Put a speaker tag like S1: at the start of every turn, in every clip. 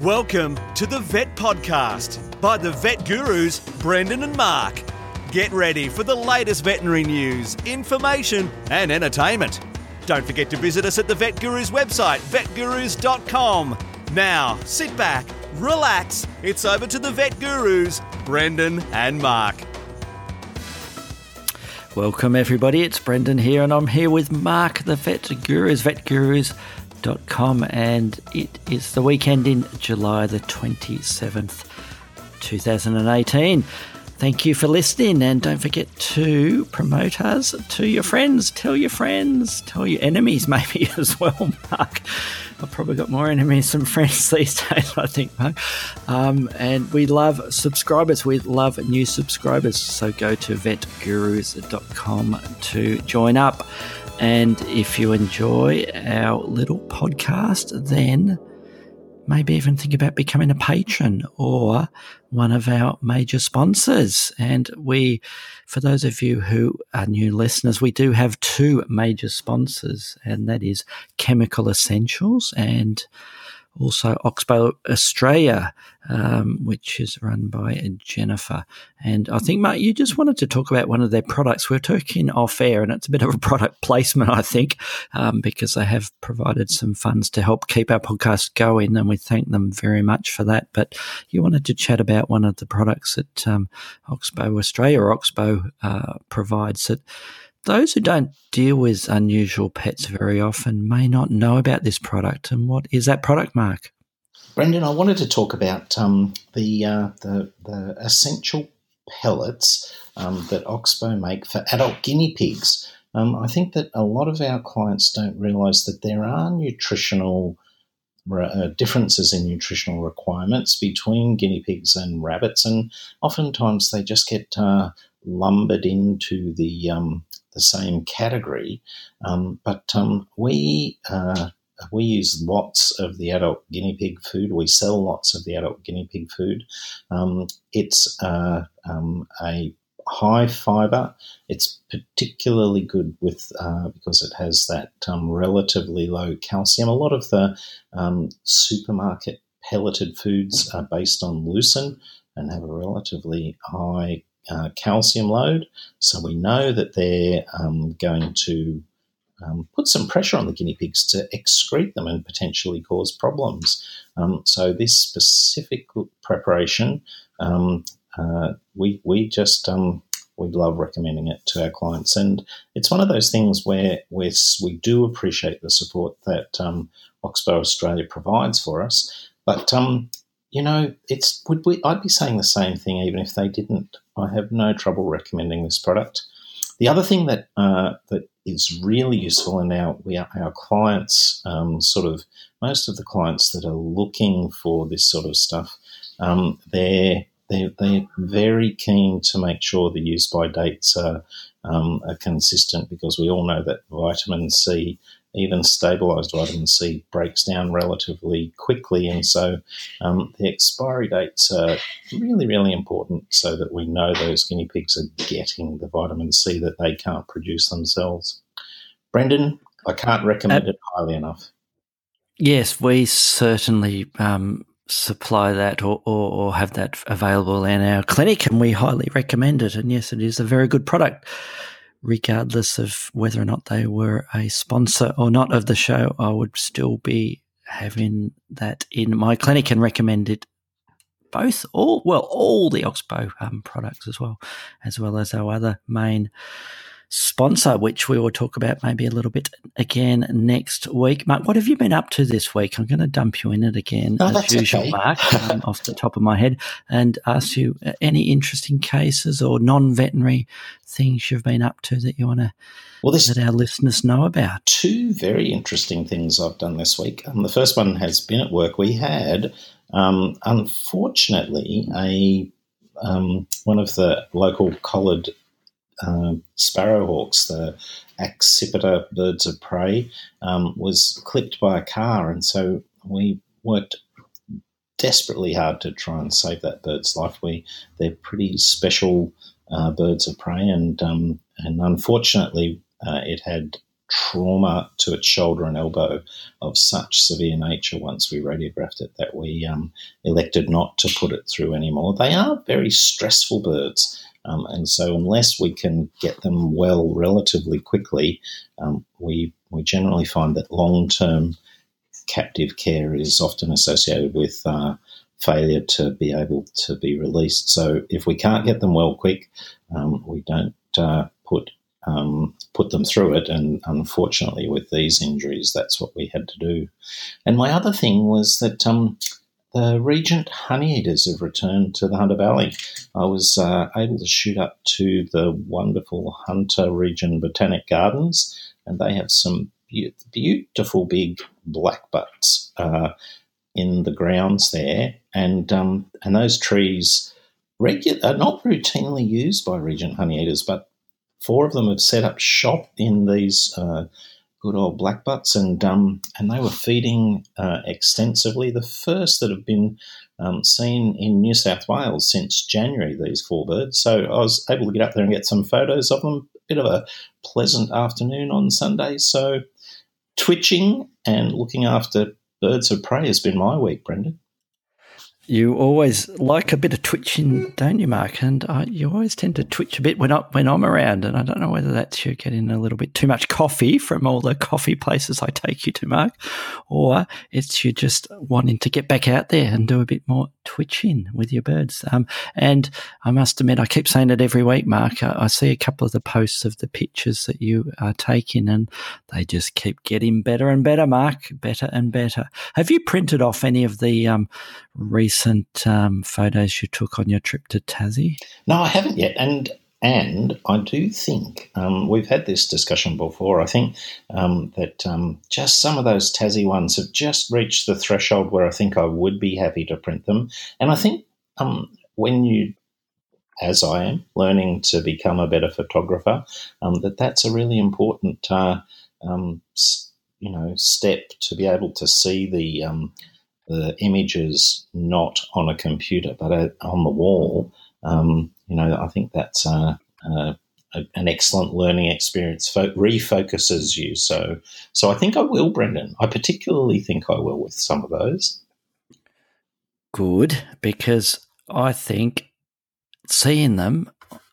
S1: Welcome to the Vet Podcast by the vet gurus Brendan and Mark. Get ready for the latest veterinary news, information, and entertainment. Don't forget to visit us at the Vet Gurus website, vetgurus.com. Now, sit back, relax. It's over to the Vet Gurus, Brendan and Mark.
S2: Welcome, everybody. It's Brendan here, and I'm here with Mark, the Vet Gurus, Vet Gurus, vetgurus.com, and it is the weekend in July the 27th, 2018. Thank you for listening, and don't forget to promote us to your friends. Tell your friends, tell your enemies, maybe as well, Mark. I've probably got more enemies than friends these days, I think, Mark. Um, and we love subscribers. We love new subscribers. So go to vetgurus.com to join up. And if you enjoy our little podcast, then maybe even think about becoming a patron or one of our major sponsors. And we, for those of you who are new listeners, we do have two major sponsors, and that is Chemical Essentials and also Oxbow Australia, um, which is run by Jennifer. And I think, Mark, you just wanted to talk about one of their products. We're talking off air, and it's a bit of a product placement, I think, um, because they have provided some funds to help keep our podcast going, and we thank them very much for that. But you wanted to chat about one of the products that um, Oxbow Australia or Oxbow uh, provides that those who don't deal with unusual pets very often may not know about this product. And what is that product, Mark?
S3: Brendan, I wanted to talk about um, the, uh, the, the essential pellets um, that Oxbow make for adult guinea pigs. Um, I think that a lot of our clients don't realise that there are nutritional uh, differences in nutritional requirements between guinea pigs and rabbits, and oftentimes they just get uh, lumbered into the um, the same category. Um, but um, we uh, we use lots of the adult guinea pig food. We sell lots of the adult guinea pig food. Um, it's uh, um, a high fiber. It's particularly good with uh, because it has that um, relatively low calcium. A lot of the um, supermarket pelleted foods are based on lucerne and have a relatively high uh, calcium load. So we know that they're um, going to um, put some pressure on the guinea pigs to excrete them and potentially cause problems. Um, so this specific preparation, um, uh, we we just um, we love recommending it to our clients, and it's one of those things where we we do appreciate the support that um, Oxbow Australia provides for us, but um, you know, it's would we? I'd be saying the same thing even if they didn't. I have no trouble recommending this product. The other thing that uh, that is really useful, and our we are, our clients, um, sort of most of the clients that are looking for this sort of stuff, um, they're they're, they're very keen to make sure the use by dates are, um, are consistent because we all know that vitamin C even stabilized vitamin C breaks down relatively quickly. And so um, the expiry dates are really, really important so that we know those guinea pigs are getting the vitamin C that they can't produce themselves. Brendan, I can't recommend uh, it highly enough.
S2: Yes, we certainly um, supply that or, or, or, have that available in our clinic, and we highly recommend it. And yes, it is a very good product regardless of whether or not they were a sponsor or not of the show, I would still be having that in my clinic and recommend it both all well all the Oxbow um, products as well as well as our other main sponsor, which we will talk about maybe a little bit again next week. Mark, what have you been up to this week? I'm going to dump you in it again
S3: oh,
S2: as usual,
S3: okay.
S2: Mark, um, off the top of my head, and ask you uh, any interesting cases or non-veterinary things you've been up to that you want to well, let our listeners know about.
S3: Two very interesting things I've done this week. Um, the first one has been at work. We had, um, unfortunately, a um, one of the local collared uh, sparrowhawks, the accipiter birds of prey, um, was clipped by a car, and so we worked desperately hard to try and save that bird's life. We they're pretty special uh, birds of prey, and um, and unfortunately, uh, it had trauma to its shoulder and elbow of such severe nature once we radiographed it that we um, elected not to put it through anymore. They are very stressful birds. Um, and so, unless we can get them well relatively quickly, um, we, we generally find that long term captive care is often associated with uh, failure to be able to be released. So, if we can't get them well quick, um, we don't uh, put um, put them through it. And unfortunately, with these injuries, that's what we had to do. And my other thing was that um, the Regent Honeyeaters have returned to the Hunter Valley. I was uh, able to shoot up to the wonderful Hunter Region Botanic Gardens, and they have some be- beautiful big blackbutts uh, in the grounds there, and um, and those trees are not routinely used by Regent Honeyeaters, but four of them have set up shop in these uh, good old blackbutts, and um, and they were feeding uh, extensively. The first that have been um, seen in New South Wales since January. These four birds, so I was able to get up there and get some photos of them. Bit of a pleasant afternoon on Sunday, so twitching and looking after birds of prey has been my week, Brendan
S2: you always like a bit of twitching, don't you, Mark? And uh, you always tend to twitch a bit when I, when I'm around, and I don't know whether that's you getting a little bit too much coffee from all the coffee places I take you to, Mark, or it's you just wanting to get back out there and do a bit more twitching with your birds. Um, and I must admit, I keep saying it every week, Mark. I, I see a couple of the posts of the pictures that you are taking, and they just keep getting better and better, Mark, better and better. Have you printed off any of the um, recent um, photos you took on your trip to Tassie?
S3: No, I haven't yet, and and I do think um, we've had this discussion before. I think um, that um, just some of those Tassie ones have just reached the threshold where I think I would be happy to print them, and I think um, when you as I am, learning to become a better photographer, um, that that's a really important, uh, um, you know, step to be able to see the the images not on a computer but on the wall, um, you know, I think that's uh, uh, an excellent learning experience. Fo- refocuses you. So, so I think I will, Brendan. I particularly think I will with some of those.
S2: Good, because I think seeing them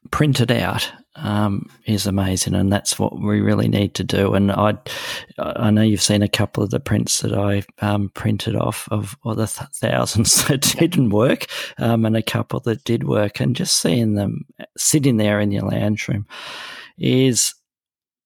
S2: printed out um, is amazing, and that's what we really need to do. And I, I know you've seen a couple of the prints that I um, printed off of or the th- thousands that didn't work, um, and a couple that did work, and just seeing them sitting there in your lounge room is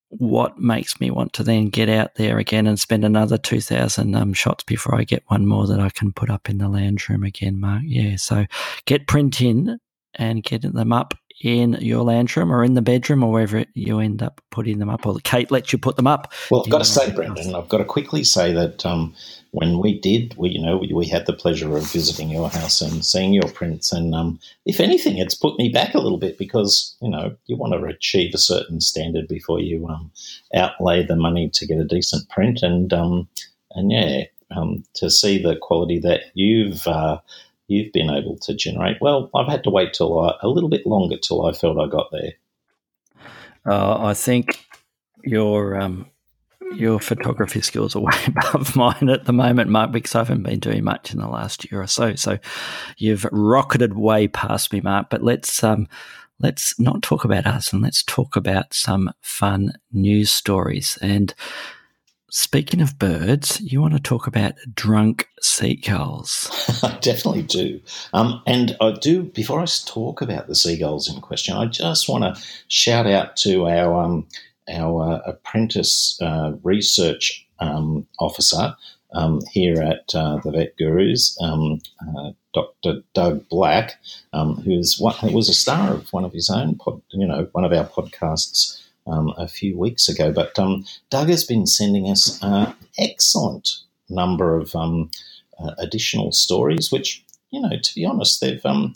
S2: what makes me want to then get out there again and spend another 2,000 um, shots before I get one more that I can put up in the lounge room again, Mark. Yeah, so get print in and getting them up in your lounge room or in the bedroom or wherever you end up putting them up, or Kate lets you put them up.
S3: Well, I've got to say, Brendan, I've got to quickly say that um, when we did, we you know we, we, had the pleasure of visiting your house and seeing your prints, and um, if anything, it's put me back a little bit because you know you want to achieve a certain standard before you um, outlay the money to get a decent print, and um, and yeah, um, to see the quality that you've uh, you've been able to generate? Well, I've had to wait till I, a little bit longer till I felt I got there.
S2: Uh, I think your um, your photography skills are way above mine at the moment, Mark, because I haven't been doing much in the last year or so. So you've rocketed way past me, Mark. But let's um, let's not talk about us and let's talk about some fun news stories. And Speaking of birds, you want to talk about drunk seagulls?
S3: I definitely do. Um, and I do, before I talk about the seagulls in question, I just want to shout out to our, um, our uh, apprentice uh, research um, officer um, here at uh, the Vet Gurus, um, uh, Dr. Doug Black, um, who's one, was a star of one of his own, pod, you know, one of our podcasts um, a few weeks ago. But um, Doug has been sending us an excellent number of um, uh, additional stories, which, you know, to be honest, they've um,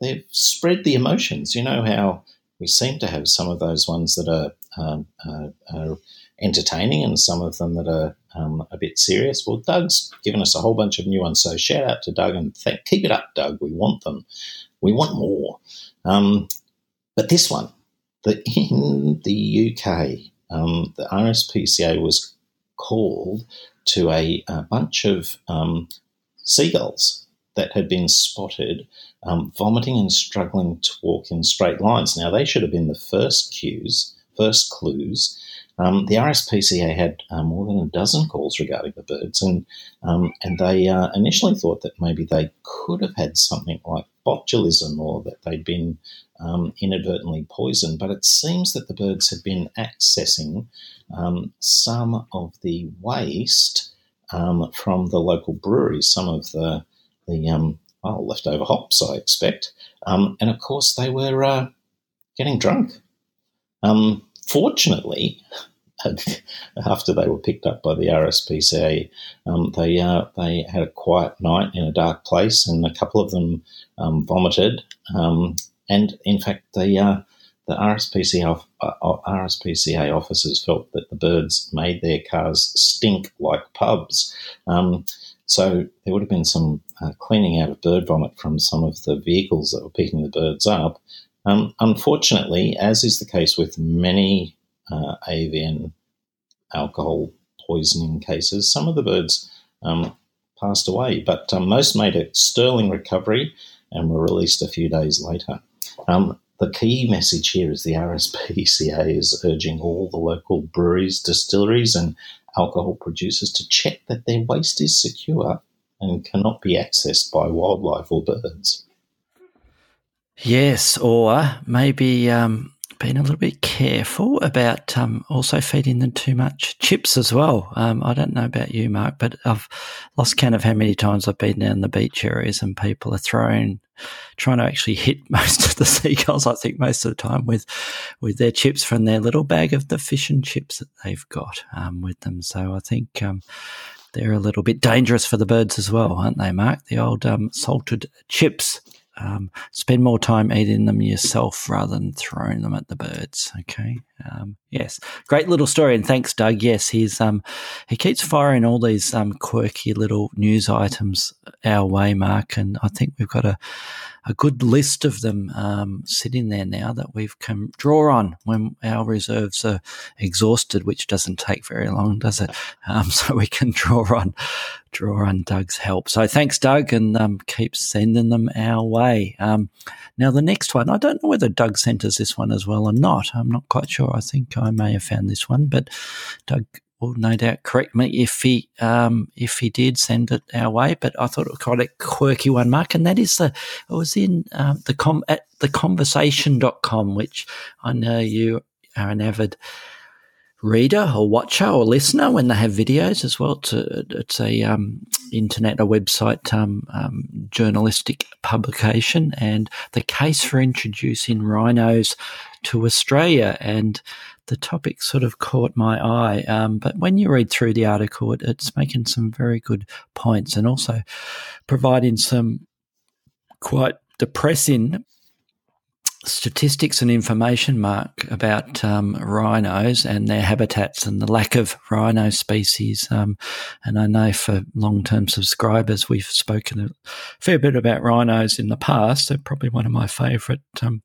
S3: they've spread the emotions. You know how we seem to have some of those ones that are, uh, are entertaining and some of them that are um, a bit serious. Well, Doug's given us a whole bunch of new ones. So shout out to Doug and keep it up, Doug. We want them. We want more. But this one, that in the UK, um, the RSPCA was called to a, a bunch of um, seagulls that had been spotted um, vomiting and struggling to walk in straight lines. Now, they should have been the first cues, first clues. Um, the RSPCA had uh, more than a dozen calls regarding the birds, and um, and they uh, initially thought that maybe they could have had something like botulism or that they'd been um, inadvertently poisoned. But it seems that the birds had been accessing um, some of the waste um, from the local breweries, some of the the um, well, leftover hops, I expect. And of course, they were uh, getting drunk. Fortunately, after they were picked up by the RSPCA, um, they uh, they had a quiet night in a dark place, and a couple of them um, vomited. Um, and in fact, the uh, the RSPCA, uh, RSPCA officers felt that the birds made their cars stink like pubs. Um, so there would have been some uh, cleaning out of bird vomit from some of the vehicles that were picking the birds up. Um, unfortunately, as is the case with many uh, avian alcohol poisoning cases, some of the birds um, passed away, but um, most made a sterling recovery and were released a few days later. Um, the key message here is the RSPCA is urging all the local breweries, distilleries, and alcohol producers to check that their waste is secure and cannot be accessed by wildlife or birds.
S2: Yes, or maybe um, being a little bit careful about um, also feeding them too much chips as well. Um, I don't know about you, Mark, but I've lost count of how many times I've been down the beach areas and people are throwing, trying to actually hit most of the seagulls. I think most of the time with with their chips from their little bag of the fish and chips that they've got um, with them. So I think um, they're a little bit dangerous for the birds as well, aren't they, Mark? The old um, salted chips um, spend more time eating them yourself rather than throwing them at the birds. Okay. Um, yes, great little story, and thanks, Doug. Yes, he's um, he keeps firing all these um, quirky little news items our way, Mark, and I think we've got a a good list of them um, sitting there now that we can draw on when our reserves are exhausted, which doesn't take very long, does it? Um, so we can draw on draw on Doug's help. So thanks, Doug, and um, keep sending them our way. Um, now the next one, I don't know whether Doug sent us this one as well or not. I'm not quite sure. I think I may have found this one, but Doug will no doubt correct me if he um, if he did send it our way. But I thought it was quite a quirky one, Mark, and that is the it was in um, the com at the conversation.com, which I know you are an avid reader or watcher or listener when they have videos as well. It's a, it's a um, internet, website um, um, journalistic publication, and the case for introducing rhinos to Australia and the topic sort of caught my eye. Um, but when you read through the article, it, it's making some very good points and also providing some quite depressing statistics and information, Mark, about um, rhinos and their habitats and the lack of rhino species. Um, and I know for long term subscribers, we've spoken a fair bit about rhinos in the past. They're probably one of my favourite um,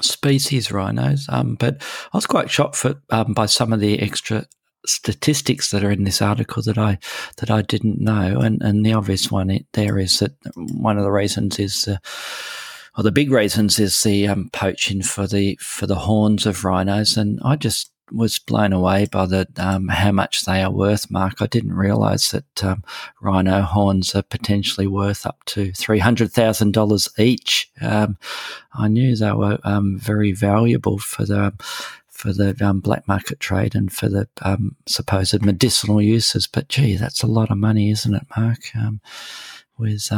S2: species rhinos. Um, but I was quite shocked for, um, by some of the extra statistics that are in this article that I that I didn't know, and and the obvious one it, there is that one of the reasons is. Uh, well, the big reasons is the um, poaching for the for the horns of rhinos, and I just was blown away by the um, how much they are worth, Mark. I didn't realise that um, rhino horns are potentially worth up to three hundred thousand dollars each. Um, I knew they were um, very valuable for the for the um, black market trade and for the um, supposed medicinal uses. But gee, that's a lot of money, isn't it, Mark? with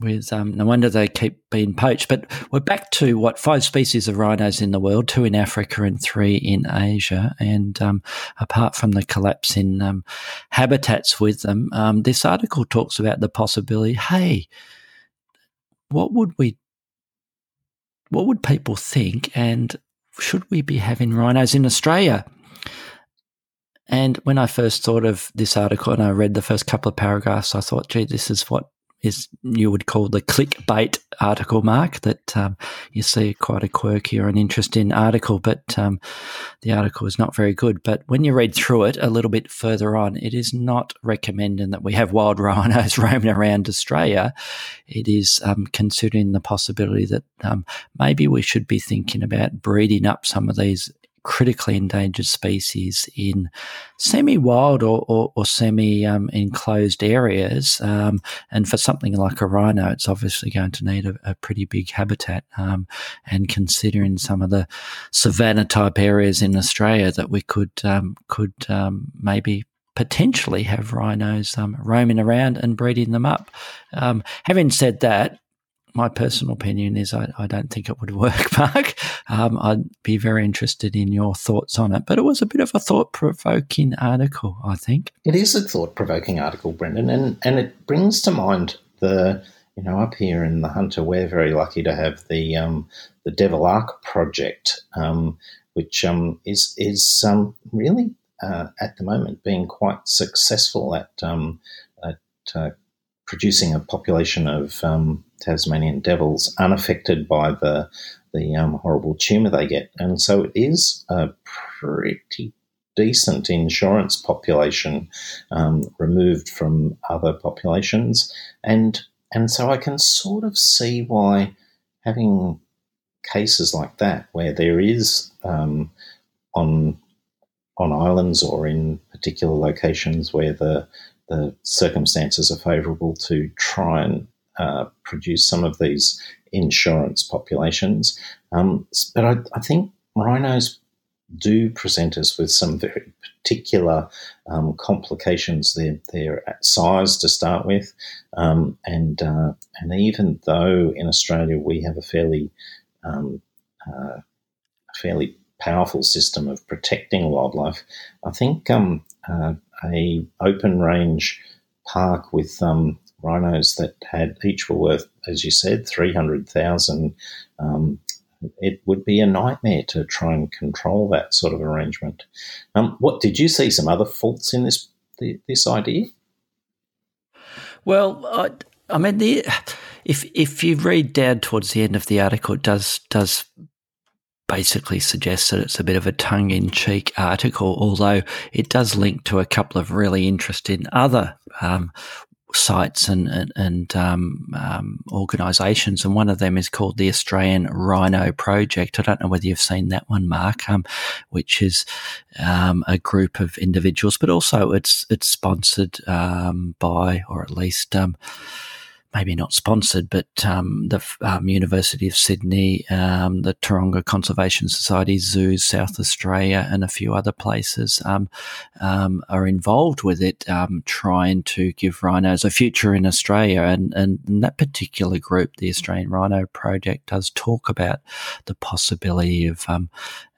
S2: with um, no wonder they keep being poached. But we're back to what five species of rhinos in the world, two in Africa and three in Asia. And um, apart from the collapse in um, habitats with them, um, this article talks about the possibility. Hey, what would we? What would people think? And should we be having rhinos in Australia? And when I first thought of this article and I read the first couple of paragraphs, I thought, gee, this is what is you would call the clickbait article, Mark, that um, you see quite a quirky or an interesting article, but um, the article is not very good. But when you read through it a little bit further on, it is not recommending that we have wild rhinos roaming around Australia. It is um, considering the possibility that um, maybe we should be thinking about breeding up some of these critically endangered species in semi-wild or, or, or semi-enclosed um, areas. Um, and for something like a rhino, it's obviously going to need a, a pretty big habitat. Um, and considering some of the savanna type areas in Australia that we could um, could um, maybe potentially have rhinos um, roaming around and breeding them up. Um, having said that, my personal opinion is I, I, don't think it would work, Mark. Um, I'd be very interested in your thoughts on it. But it was a bit of a thought provoking article, I think.
S3: It is a thought provoking article, Brendan, and, and it brings to mind the, you know, up here in the Hunter, we're very lucky to have the um, the Devil Ark project, um, which um, is, is um, really uh, at the moment being quite successful at, um, at uh, producing a population of Tasmanian devils unaffected by the the um, horrible tumour they get, and so it is a pretty decent insurance population um, removed from other populations, and and so I can sort of see why having cases like that where there is um, on on islands or in particular locations where the the circumstances are favourable to try and uh, produce some of these insurance populations. Um, but I, I, think rhinos do present us with some very particular um, complications. They're, they're at size to start with, um, and uh, and even though in Australia we have a fairly um, uh, fairly powerful system of protecting wildlife, I think um, uh, a open range park with um, rhinos that had each were worth, as you said, three hundred thousand. Um, it would be a nightmare to try and control that sort of arrangement. Um, what did you see? Some other faults in this this idea?
S2: Well, I, I mean, the, if if you read down towards the end of the article, it does does basically suggests that it's a bit of a tongue in cheek article, although it does link to a couple of really interesting other um, sites and and, and um, um, organisations, and one of them is called the Australian Rhino Project. I don't know whether you've seen that one, Mark, um, which is um, a group of individuals, but also it's it's sponsored um, by, or at least um, maybe not sponsored, but um, the um, University of Sydney, um, the Taronga Conservation Society, zoos, South Australia, and a few other places um, um, are involved with it, um, trying to give rhinos a future in Australia. And, and, and, that particular group, the Australian Rhino Project, does talk about the possibility of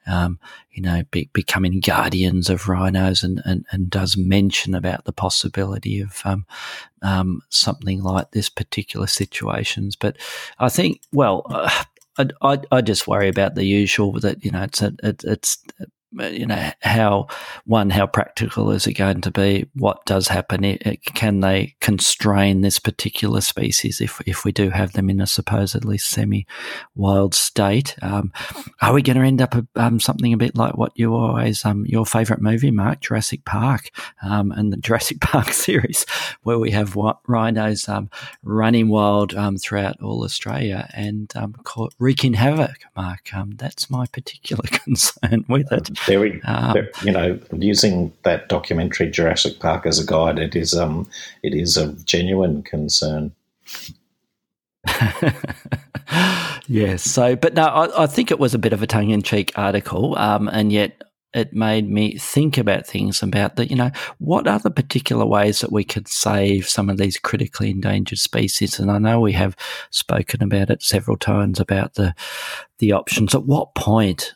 S2: um, you know, be, becoming guardians of rhinos and, and, and does mention about the possibility of um, um, something like this particular situations. But I think, well, uh, I, I, I, just worry about the usual that, you know, it's, a, it, it's, you know how one how practical is it going to be? What does happen? It, can they constrain this particular species if if we do have them in a supposedly semi wild state? Um, are we going to end up a, um, something a bit like what you always um, your favorite movie mark Jurassic Park um, and the Jurassic Park series where we have rhinos um, running wild um, throughout all Australia and wreaking havoc mark? That's my particular concern with it
S3: very, um, you know, using that documentary Jurassic Park as a guide, it is um, it is a genuine concern.
S2: yes. So, but no, I, I, think it was a bit of a tongue-in-cheek article, um, and yet it made me think about things about that. You know, what are the particular ways that we could save some of these critically endangered species? And I know we have spoken about it several times about the the options. At what point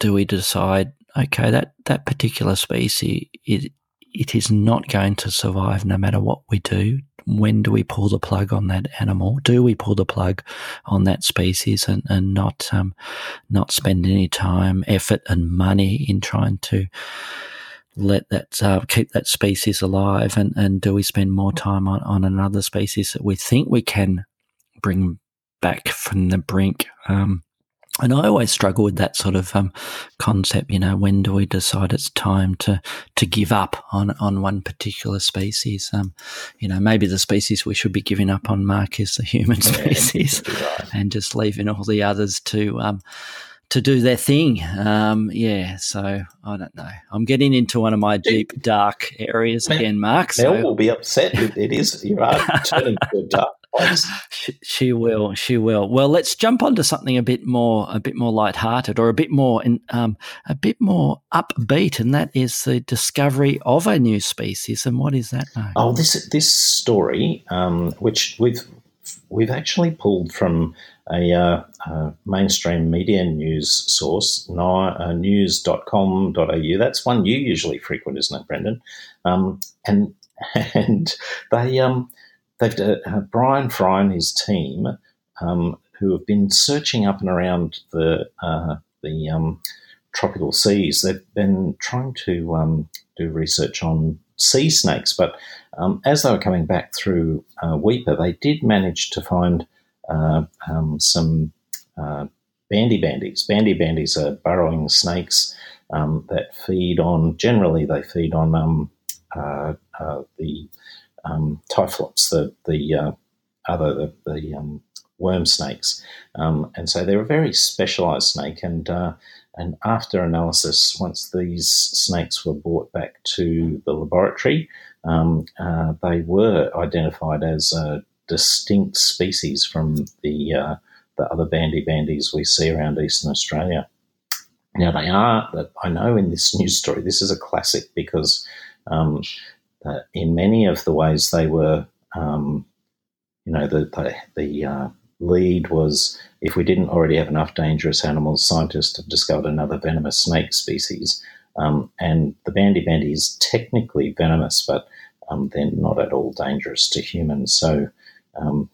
S2: do we decide, okay, that, that particular species, it, it is not going to survive no matter what we do? When do we pull the plug on that animal? Do we pull the plug on that species and, and not um, not spend any time, effort, and money in trying to let that uh, keep that species alive, and, and do we spend more time on, on another species that we think we can bring back from the brink? Um, and I always struggle with that sort of um, concept. You know, when do we decide it's time to to give up on on one particular species? Um, you know, maybe the species we should be giving up on, Mark, is the human species, right. and just leaving all the others to um, to do their thing. Um, yeah, so I don't know. I'm getting into one of my deep dark areas again, Mark.
S3: So. Mel will be upset. it is you are turning to a dark
S2: she, she, will. She will. Well, let's jump onto something a bit more, a bit more light-hearted, or a bit more, um, a bit more upbeat, and that is the discovery of a new species. And what is that? Now?
S3: Oh, this this story, um, which we've we've actually pulled from a, uh, a mainstream media news source, uh, news.com.au. That's one you usually frequent, isn't it, Brendan? Um, and and they um, they've uh, Bryan Fry and his team, um, who have been searching up and around the uh, the um, tropical seas. They've been trying to um, do research on sea snakes, but um, as they were coming back through uh, Weipa, they did manage to find uh, um, some uh, bandy bandies. Bandy bandies are burrowing snakes um, that feed on. Generally, they feed on uh, uh, the um, typhlops, the the uh, other the, the um, worm snakes, um, and so they're a very specialised snake. And uh, and after analysis, once these snakes were brought back to the laboratory, um, uh, they were identified as a distinct species from the uh, the other bandy bandies we see around Eastern Australia. Now they are I know in this news story. This is a classic because um, uh, in many of the ways they were, um, you know, the the, the uh, lead was if we didn't already have enough dangerous animals, scientists have discovered another venomous snake species. Um, and the bandy bandy is technically venomous, but um, they're not at all dangerous to humans. So, um,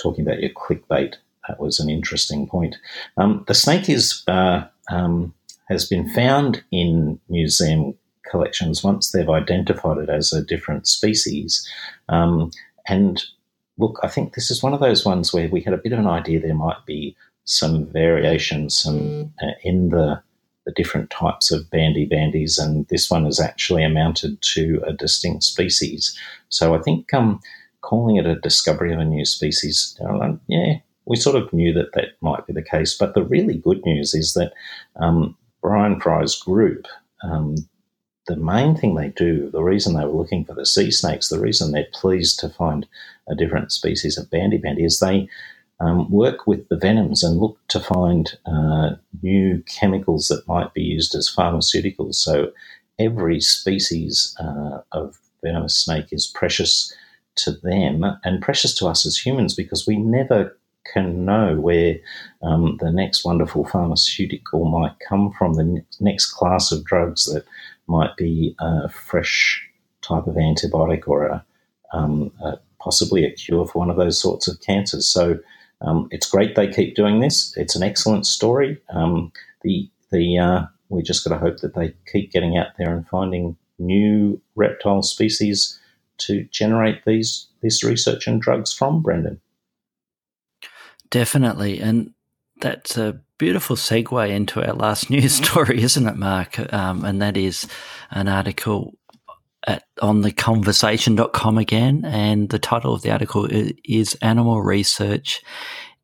S3: talking about your clickbait, that was an interesting point. Um, the snake is uh, um, has been found in museum collections once they've identified it as a different species. Um, and look, I think this is one of those ones where we had a bit of an idea there might be some variations some, uh, in the the different types of bandy bandies, and this one is actually amounted to a distinct species. So I think um, calling it a discovery of a new species, uh, yeah, we sort of knew that that might be the case. But the really good news is that um, Bryan Fry's group um, the main thing they do, the reason they were looking for the sea snakes, the reason they're pleased to find a different species of bandy bandy is they um, work with the venoms and look to find uh, new chemicals that might be used as pharmaceuticals. So every species uh, of venomous snake is precious to them and precious to us as humans because we never can know where um, the next wonderful pharmaceutical might come from, the next class of drugs that might be a fresh type of antibiotic or a, um, a possibly a cure for one of those sorts of cancers. So um, it's great they keep doing this. It's an excellent story. Um, the the uh, we just got to hope that they keep getting out there and finding new reptile species to generate these this research and drugs from. Brendan.
S2: Definitely, and that's a beautiful segue into our last news story, isn't it, Mark? Um, and that is an article at, on theconversation.com again. And the title of the article is Animal Research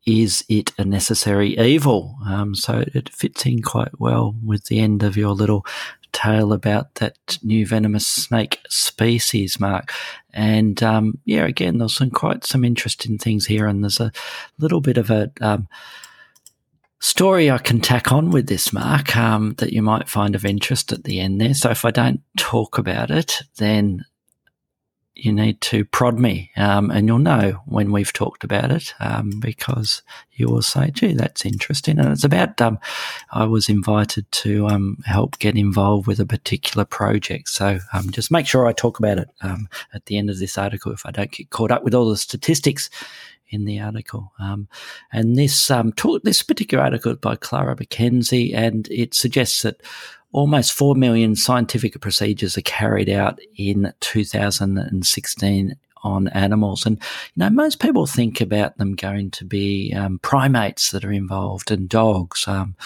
S2: Is It a Necessary Evil? Um, so it fits in quite well with the end of your little tale about that new venomous snake species, Mark. And um, yeah, again, there's some quite some interesting things here. And there's a little bit of a. Um, story I can tack on with this, Mark, um, that you might find of interest at the end there. So if I don't talk about it, then you need to prod me, um, and you'll know when we've talked about it um, because you will say, "Gee, that's interesting." And it's about um, I was invited to um, help get involved with a particular project, so um, just make sure I talk about it um, at the end of this article if I don't get caught up with all the statistics in the article. Um, and this um, talk, this particular article by Clara McKenzie, and it suggests that almost 4 million scientific procedures are carried out in 2016 on animals. And, you know, most people think about them going to be um, primates that are involved and dogs um,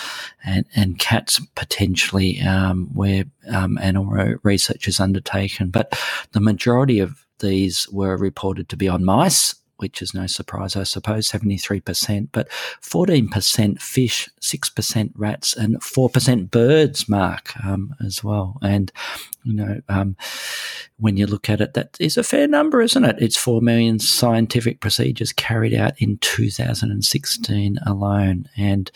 S2: and, and cats potentially um, where um, animal research is undertaken. But the majority of these were reported to be on mice which is no surprise, I suppose, 73%, but 14% fish, 6% rats, and 4% birds, Mark, um, as well. And, you know, um, when you look at it, that is a fair number, isn't it? It's 4 million scientific procedures carried out in 2016 alone. And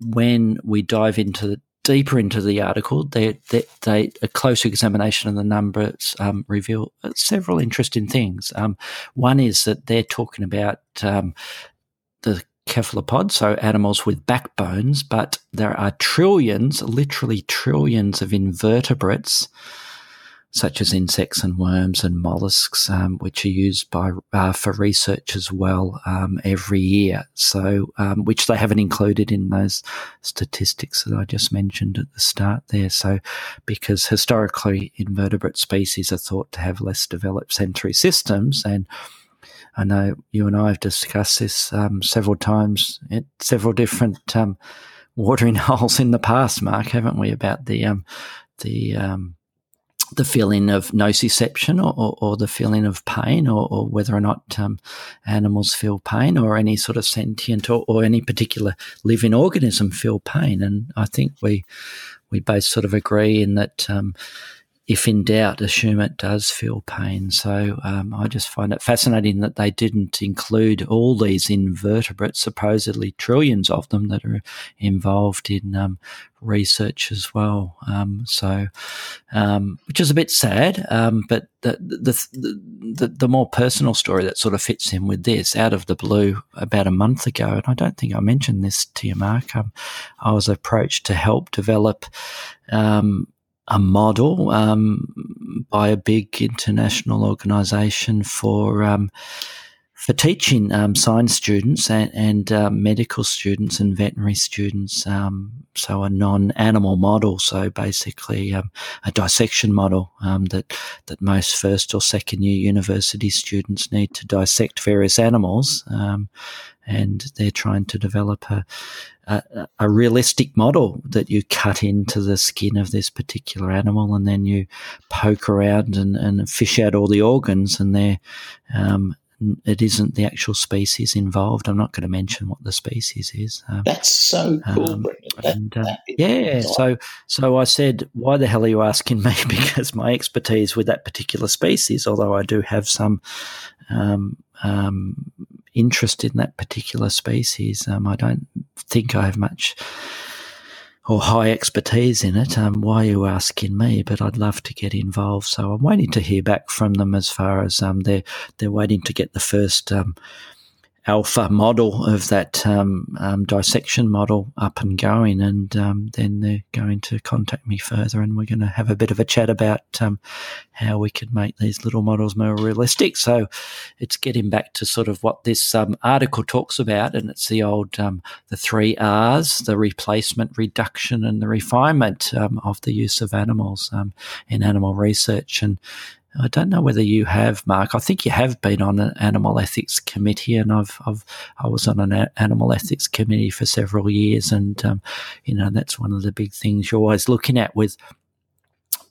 S2: when we dive into deeper into the article, they, they, they, a closer examination of the numbers um, reveal several interesting things. Um, one is that they're talking about um, the cephalopods, so animals with backbones, but there are trillions, literally trillions of invertebrates such as insects and worms and mollusks, um, which are used by uh, for research as well um, every year. So, um, which they haven't included in those statistics that I just mentioned at the start there. So, because historically invertebrate species are thought to have less developed sensory systems, and I know you and I have discussed this um, several times at several different um, watering holes in the past, Mark, haven't we? About the um, the the feeling of nociception or, or, or the feeling of pain or, or whether or not um, animals feel pain or any sort of sentient or, or, any particular living organism feel pain. And I think we we both sort of agree in that um, if in doubt, assume it does feel pain. So um, I just find it fascinating that they didn't include all these invertebrates, supposedly trillions of them that are involved in um, research as well. Um, so, um, which is a bit sad, um, but the the, the the more personal story that sort of fits in with this, out of the blue, about a month ago, and I don't think I mentioned this to you, Mark. Um, I was approached to help develop um, a model um, by a big international organisation for um, for teaching um, science students and, and uh, medical students and veterinary students. Um, so a non-animal model, so basically um, a dissection model um, that that most first or second year university students need to dissect various animals, and they're trying to develop a, a, a, realistic model that you cut into the skin of this particular animal and then you poke around and, and fish out all the organs and there um, it isn't the actual species involved. I'm not going to mention what the species is.
S3: Um, That's so cool, um, that,
S2: and, uh, yeah, so so I said, why the hell are you asking me? because my expertise with that particular species, although I do have some um, um, interest in that particular species. Um, I don't think I have much or high expertise in it. Um, why are you asking me? But I'd love to get involved. So I'm waiting to hear back from them as far as um, they're they're waiting to get the first um, alpha model of that um, um, dissection model up and going, and um, then they're going to contact me further, and we're going to have a bit of a chat about um, how we can make these little models more realistic. So it's getting back to sort of what this um, article talks about, and it's the old um, the three R's: the replacement, reduction, and the refinement of the use of animals in animal research, and I don't know whether you have, Mark. I think you have been on an animal ethics committee, and I've, I've I was on an animal ethics committee for several years, and um, you know that's one of the big things you're always looking at with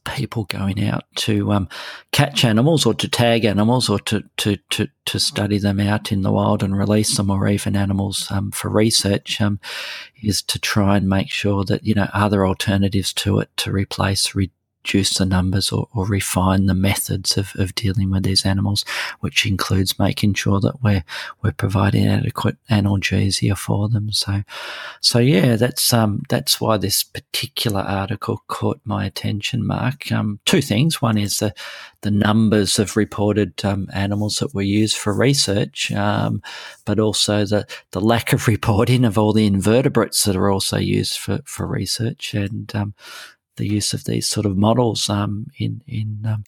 S2: people going out to um, catch animals or to tag animals or to, to, to, to, study them out in the wild and release them or even animals um, for research um, is to try and make sure that, you know, are there alternatives to it to replace, re- reduce the numbers or, or refine the methods of, of dealing with these animals, which includes making sure that we're we're providing adequate analgesia for them. So, so yeah, that's um that's why this particular article caught my attention. Mark, um, two things. One is the the numbers of reported um, animals that were used for research, um, but also the the lack of reporting of all the invertebrates that are also used for for research and um, the use of these sort of models um, in in um,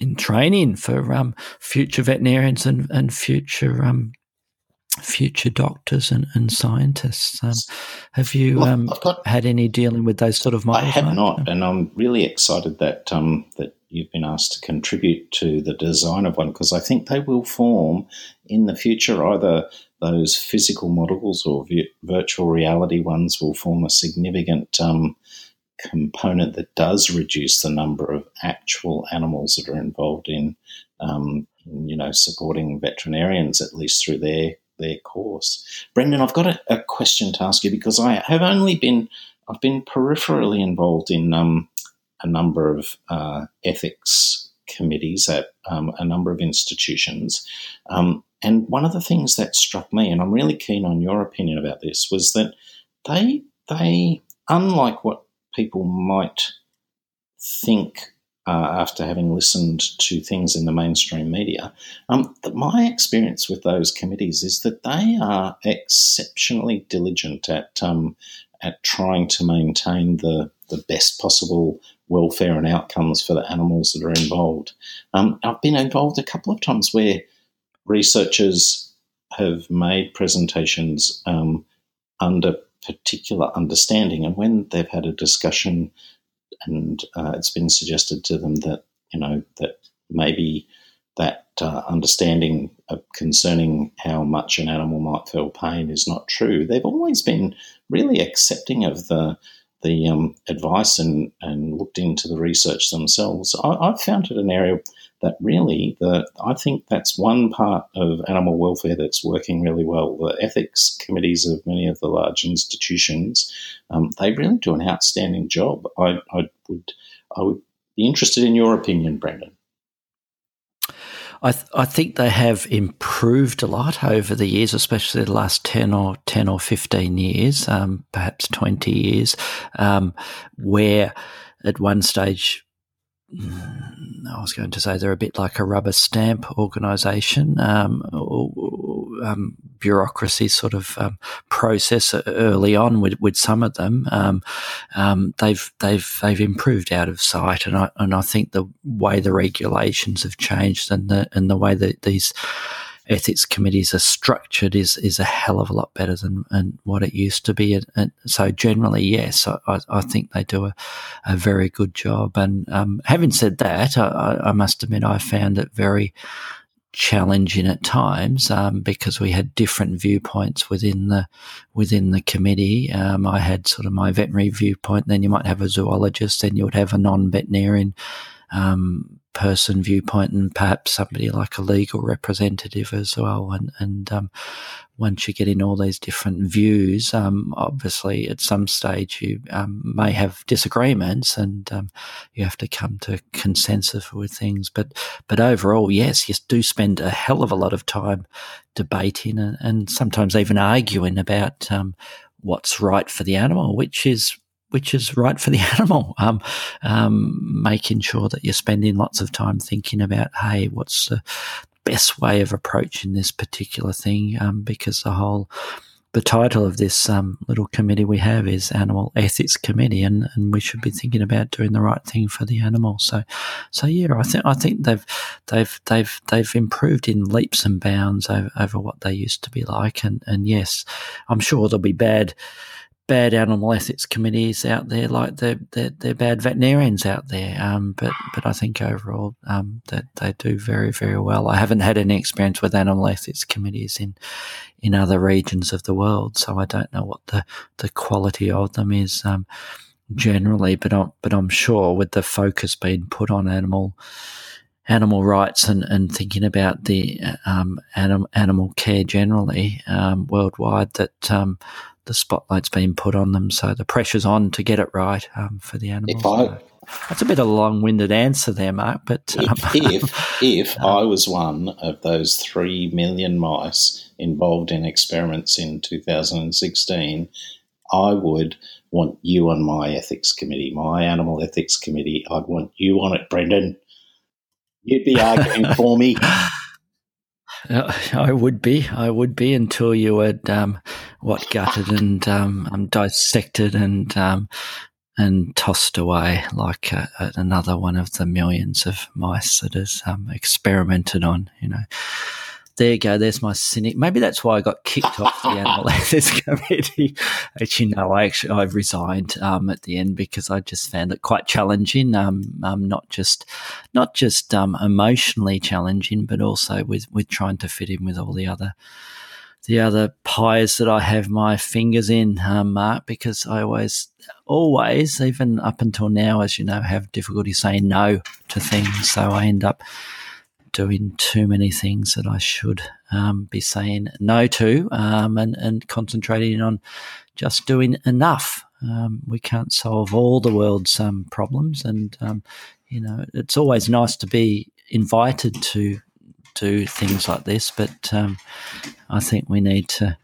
S2: in training for um, future veterinarians and, and future um, future doctors and, and scientists. Um, have you well, um, got, had any dealing with those sort of models?
S3: I have not, and I'm really excited that um, that you've been asked to contribute to the design of one because I think they will form in the future either those physical models or virtual reality ones will form a significant um, component that does reduce the number of actual animals that are involved in, um, you know, supporting veterinarians at least through their their course. Brendan, I've got a, a question to ask you because I have only been I've been peripherally involved in um, a number of uh, ethics committees at um, a number of institutions. Um, and one of the things that struck me, and I'm really keen on your opinion about this, was that they they unlike what people might think uh, after having listened to things in the mainstream media. Um, my experience with those committees is that they are exceptionally diligent at um, at trying to maintain the the best possible welfare and outcomes for the animals that are involved. Um, I've been involved a couple of times where researchers have made presentations um, under particular understanding. And when they've had a discussion and uh, it's been suggested to them that, you know, that maybe that uh, understanding concerning how much an animal might feel pain is not true, they've always been really accepting of the the um, advice and, and looked into the research themselves. I, have found it an area that really, the, I think that's one part of animal welfare that's working really well. The ethics committees of many of the large institutions, um, they really do an outstanding job. I, I, would, I would be interested in your opinion, Brendan.
S2: I, th- I think they have improved a lot over the years, especially the last 10 or 10 or 15 years, um, perhaps 20 years, um, where at one stage I was going to say they're a bit like a rubber stamp organisation, um, um, bureaucracy sort of um, process early on with, with some of them. Um, um, they've they've they've improved out of sight, and I and I think the way the regulations have changed and the and the way that these ethics committees are structured is is a hell of a lot better than, than what it used to be. And, and so generally, yes, I, I, think they do a, a very good job. And um, having said that, I, I, must admit I found it very challenging at times um, because we had different viewpoints within the within the committee. Um, I had sort of my veterinary viewpoint. Then you might have a zoologist. Then you would have a non-veterinarian um, person viewpoint and perhaps somebody like a legal representative as well. And, and um, once you get in all these different views, um, obviously at some stage you um, may have disagreements and um, you have to come to consensus with things. But but overall, yes, you do spend a hell of a lot of time debating and, and sometimes even arguing about um, what's right for the animal, which is which is right for the animal. Um, um, making sure that you're spending lots of time thinking about, hey, what's the best way of approaching this particular thing? Um, because the whole the title of this um, little committee we have is Animal Ethics Committee, and, and we should be thinking about doing the right thing for the animal. So, so yeah, I think I think they've they've they've they've improved in leaps and bounds over, over what they used to be like, and and yes, I'm sure there'll be bad bad animal ethics committees out there, like they're, they're bad veterinarians out there. Um, but but I think overall um, that they do very very well. I haven't had any experience with animal ethics committees in in other regions of the world, so I don't know what the the quality of them is um, generally. But I'm but I'm sure with the focus being put on animal animal rights and, and thinking about the um, anim, animal care generally um, worldwide that um, the spotlight's been put on them, so the pressure's on to get it right um, for the animals. If I, that's a bit of a long-winded answer there, Mark. But
S3: um, if if, I was one of those three million mice involved in experiments in 2016, I would want you on my ethics committee, my animal ethics committee. I'd want you on it, Brendan. You'd be arguing for me.
S2: Uh, I would be. I would be until you had um, what gutted and um, um, dissected and um, and tossed away like another one of the millions of mice that is um, experimented on. You know, there you go. There's my cynic. Maybe that's why I got kicked off the animal ethics committee. As you know, I actually I resigned um, at the end because I just found it quite challenging. Um, um not just not just um, emotionally challenging, but also with with trying to fit in with all the other the other pies that I have my fingers in, um, Mark, because I always, always, even up until now, as you know, have difficulty saying no to things. So I end up doing too many things that I should um, be saying no to um, and, and concentrating on just doing enough. Um, we can't solve all the world's um, problems, and um, you know it's always nice to be invited to do things like this, but um, I think we need to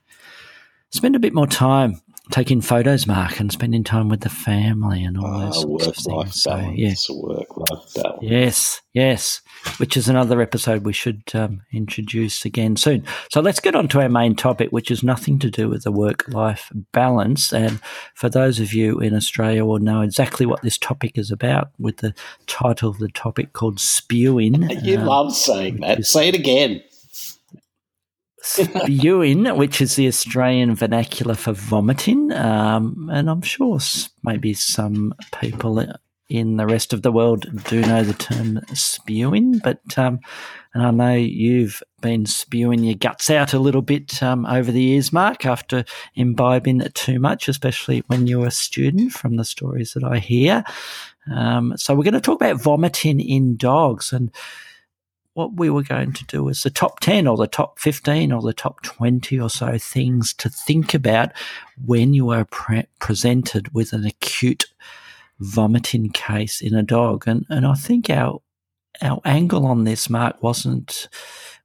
S2: spend a bit more time taking photos, Mark, and spending time with the family and all those uh,
S3: work life
S2: So,
S3: balance. Yeah. Work life balance.
S2: Yes, yes. Which is another episode we should um, introduce again soon. So let's get on to our main topic, which is nothing to do with the work life balance. And for those of you in Australia will know exactly what this topic is about, with the title of the topic called spewing.
S3: You um, love saying that. Is, Say it again
S2: spewing, which is the Australian vernacular for vomiting. Um, and I'm sure maybe some people in the rest of the world do know the term spewing, but um, and I know you've been spewing your guts out a little bit um, over the years, Mark, after imbibing too much, especially when you're a student, from the stories that I hear. Um, so we're going to talk about vomiting in dogs, and what we were going to do is the top 10 or the top 15 or the top 20 or so things to think about when you are pre- presented with an acute vomiting case in a dog. And, and I think our, our angle on this, Mark, wasn't,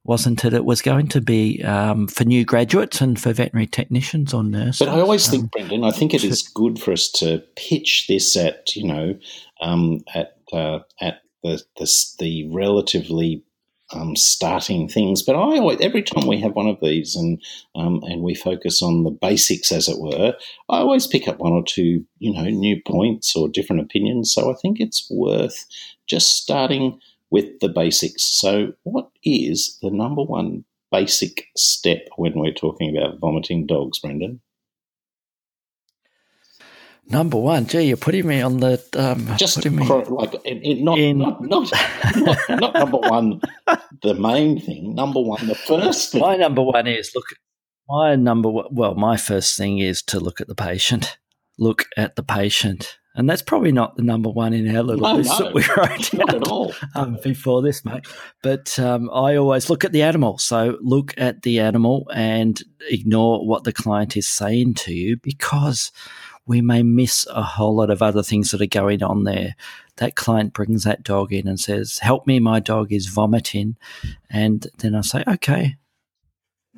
S2: wasn't it? It was going to be um, for new graduates and for veterinary technicians or nurses.
S3: But I always um, think, Brendan, I think it is good for us to pitch this at, you know, um, at, uh, at the, the, the relatively um, starting things. But I always, every time we have one of these and um, and we focus on the basics, as it were, I always pick up one or two, you know, new points or different opinions. So I think it's worth just starting with the basics. So, what is the number one basic step when we're talking about vomiting dogs, Brendan?
S2: Number one, gee, you're putting me on the um,
S3: just me like in, in, not, in... Not, not, not, not number one, the main thing. Number one, the first thing.
S2: My number one is look. My number well, my first thing is to look at the patient. Look at the patient, and that's probably not the number one in our little
S3: no,
S2: list
S3: no,
S2: that we wrote
S3: not at all
S2: um, before this, mate. But um, I always look at the animal. So look at the animal and ignore what the client is saying to you because we may miss a whole lot of other things that are going on there. That client brings that dog in and says, Help me, my dog is vomiting. And then I say, Okay,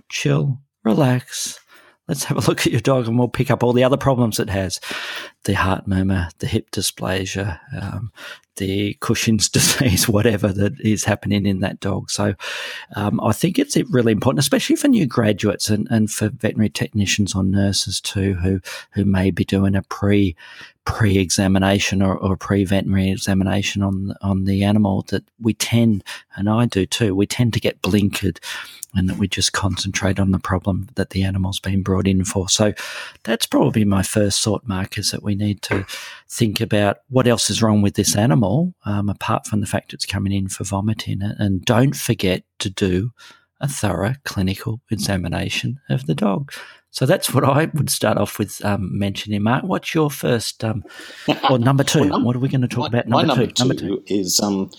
S2: chill, relax. Let's have a look at your dog and we'll pick up all the other problems it has the heart murmur, the hip dysplasia, um, the Cushing's disease, whatever that is happening in that dog. So um, I think it's really important, especially for new graduates and, and for veterinary technicians or nurses too, who who may be doing a pre pre examination or, or pre veterinary examination on on the animal. That we tend, and I do too, we tend to get blinkered and that we just concentrate on the problem that the animal's been brought in for. So that's probably my first thought, Mark, is that we need to think about what else is wrong with this animal, um, apart from the fact it's coming in for vomiting. And don't forget to do a thorough clinical examination of the dog. So that's what I would start off with um, mentioning, Mark. What's your first, um, or number two? well, num- what are we going to talk
S3: my,
S2: about? Number,
S3: number
S2: two, two, number
S3: two is um,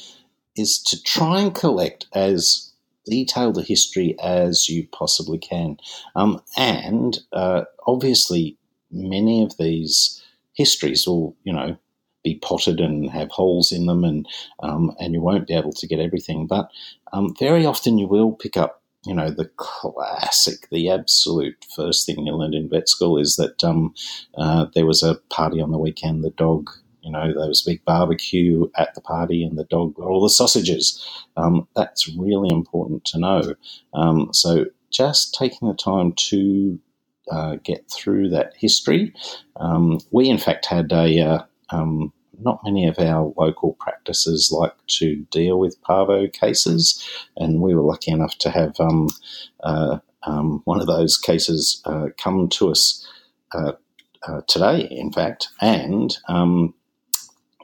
S3: is to try and collect as detailed a history as you possibly can. Um, and uh, obviously, many of these histories will, you know, be potted and have holes in them, and um, and you won't be able to get everything. But um, very often, you will pick up, you know, the classic, the absolute first thing you learned in vet school is that um, uh, there was a party on the weekend. The dog you know, there was a big barbecue at the party and the dog got all the sausages. Um, that's really important to know. Um, so just taking the time to uh, get through that history. Um, we, in fact, had a uh, um, not many of our local practices like to deal with parvo cases, and we were lucky enough to have um, uh, um, one of those cases uh, come to us uh, uh today, in fact, and um,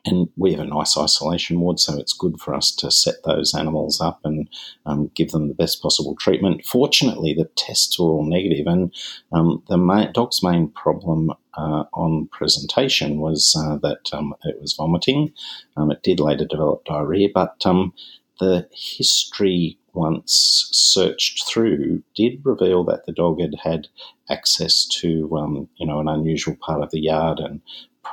S3: and we have a nice isolation ward, so it's good for us to set those animals up and um, give them the best possible treatment. Fortunately, the tests were all negative, and um, the main, dog's main problem uh, on presentation was uh, that um, it was vomiting. Um, it did later develop diarrhea, but um, the history once searched through did reveal that the dog had had access to um, you know an unusual part of the yard and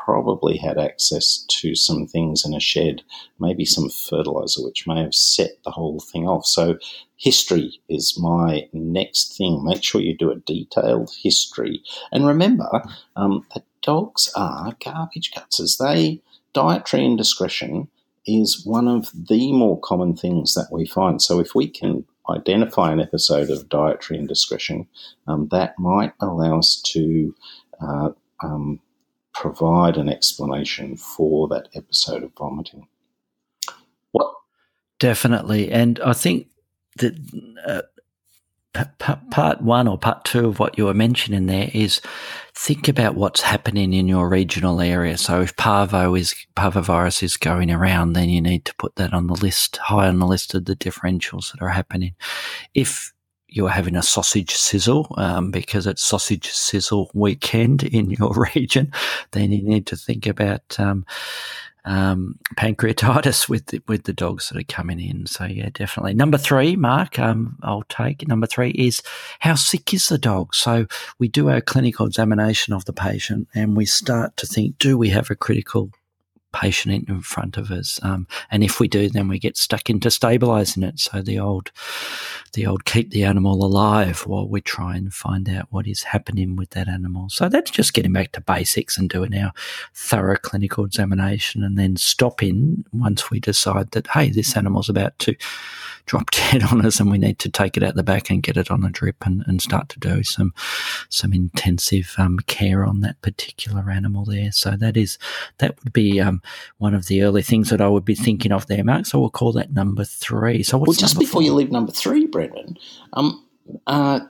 S3: probably had access to some things in a shed, maybe some fertilizer, which may have set the whole thing off. So, history is my next thing. Make sure you do a detailed history. And remember um, that dogs are garbage cutters. They, dietary indiscretion is one of the more common things that we find. So, if we can identify an episode of dietary indiscretion, um, that might allow us to uh, um, provide an explanation for that episode of vomiting. What?
S2: Definitely. And I think that uh, p- p- part one or part two of what you were mentioning there is think about what's happening in your regional area. So if parvo is parvovirus is going around, then you need to put that on the list, high on the list of the differentials that are happening. If you're having a sausage sizzle um, because it's sausage sizzle weekend in your region, then you need to think about um, um, pancreatitis with the, with the dogs that are coming in. So yeah, definitely. Number three, Mark, um, I'll take number three is how sick is the dog? So we do our clinical examination of the patient and we start to think, do we have a critical patient in front of us. Um, and if we do, then we get stuck into stabilizing it. So the old, the old keep the animal alive while we try and find out what is happening with that animal. So that's just getting back to basics and doing our thorough clinical examination and then stopping once we decide that, hey, this animal's about to drop dead on us and we need to take it out the back and get it on a drip and, and start to do some some intensive um, care on that particular animal there. So that is that would be um, one of the early things that I would be thinking of there, Mark. So we'll call that number three. So
S3: well, just before four? you leave number three, Brendan, um, uh,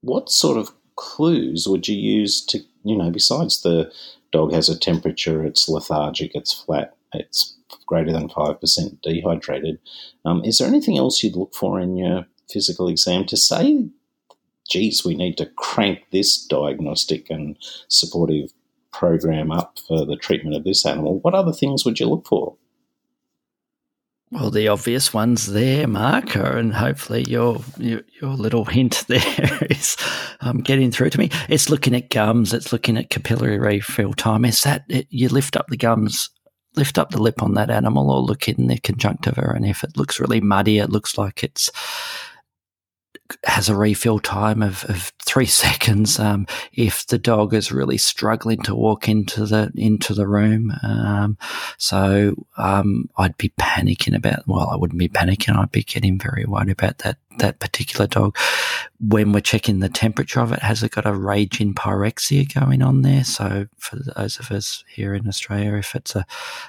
S3: what sort of clues would you use to you know besides the dog has a temperature, it's lethargic, it's flat, it's greater than 5% dehydrated. Um, is there anything else you'd look for in your physical exam to say, geez, we need to crank this diagnostic and supportive program up for the treatment of this animal? What other things would you look for?
S2: Well, the obvious ones there, Mark, and hopefully your, your, your little hint there is um, getting through to me. It's looking at gums. It's looking at capillary refill time. Is that it, you lift up the gums lift up the lip on that animal or look in the conjunctiva, and if it looks really muddy, it looks like it's has a refill time of, of three seconds. Um, if the dog is really struggling to walk into the into the room, um, so um, I'd be panicking about. Well, I wouldn't be panicking. I'd be getting very worried about that that particular dog. When we're checking the temperature of it, has it got a raging pyrexia going on there? So for those of us here in Australia, if it's a,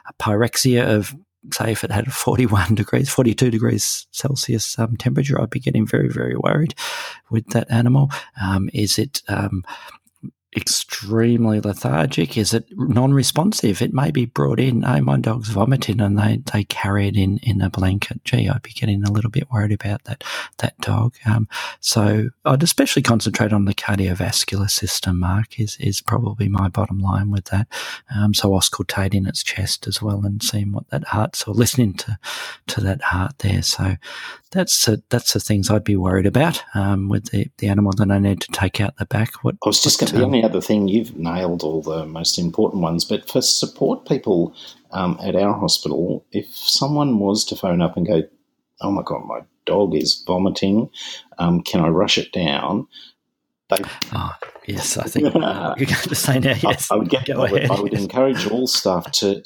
S2: a pyrexia of say if it had a 41 degrees, 42 degrees Celsius um, temperature, I'd be getting very, very worried with that animal. Um, is it um, extremely lethargic? Is it non-responsive? It may be brought in, oh, my dog's vomiting and they, they carry it in, in a blanket. Gee, I'd be getting a little bit worried about that, that dog. Um, so I'd especially concentrate on the cardiovascular system, Mark, is, is probably my bottom line with that. Um, so auscultating its chest as well and seeing what that heart's or listening to, to that heart there. So that's a, that's the things I'd be worried about um, with the, the animal that I need to take out the back.
S3: What I was just going to. The other thing you've nailed all the most important ones, but for support people um, at our hospital, if someone was to phone up and go, "Oh my god, my dog is vomiting, um, can I rush it down?"
S2: They, oh, yes, I think you're going to say now. Yes,
S3: I, I would, get, I would, I would encourage all staff to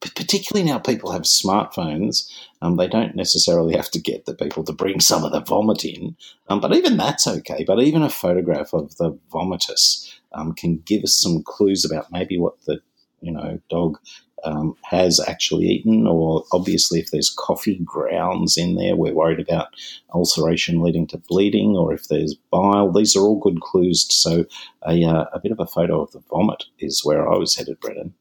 S3: particularly now people have smartphones, um, they don't necessarily have to get the people to bring some of the vomit in, um, but even that's okay. But even a photograph of the vomitus um, can give us some clues about maybe what the you know dog um, has actually eaten, or obviously if there's coffee grounds in there, we're worried about ulceration leading to bleeding, or if there's bile. These are all good clues. So a, uh, a bit of a photo of the vomit is where I was headed, Brendan.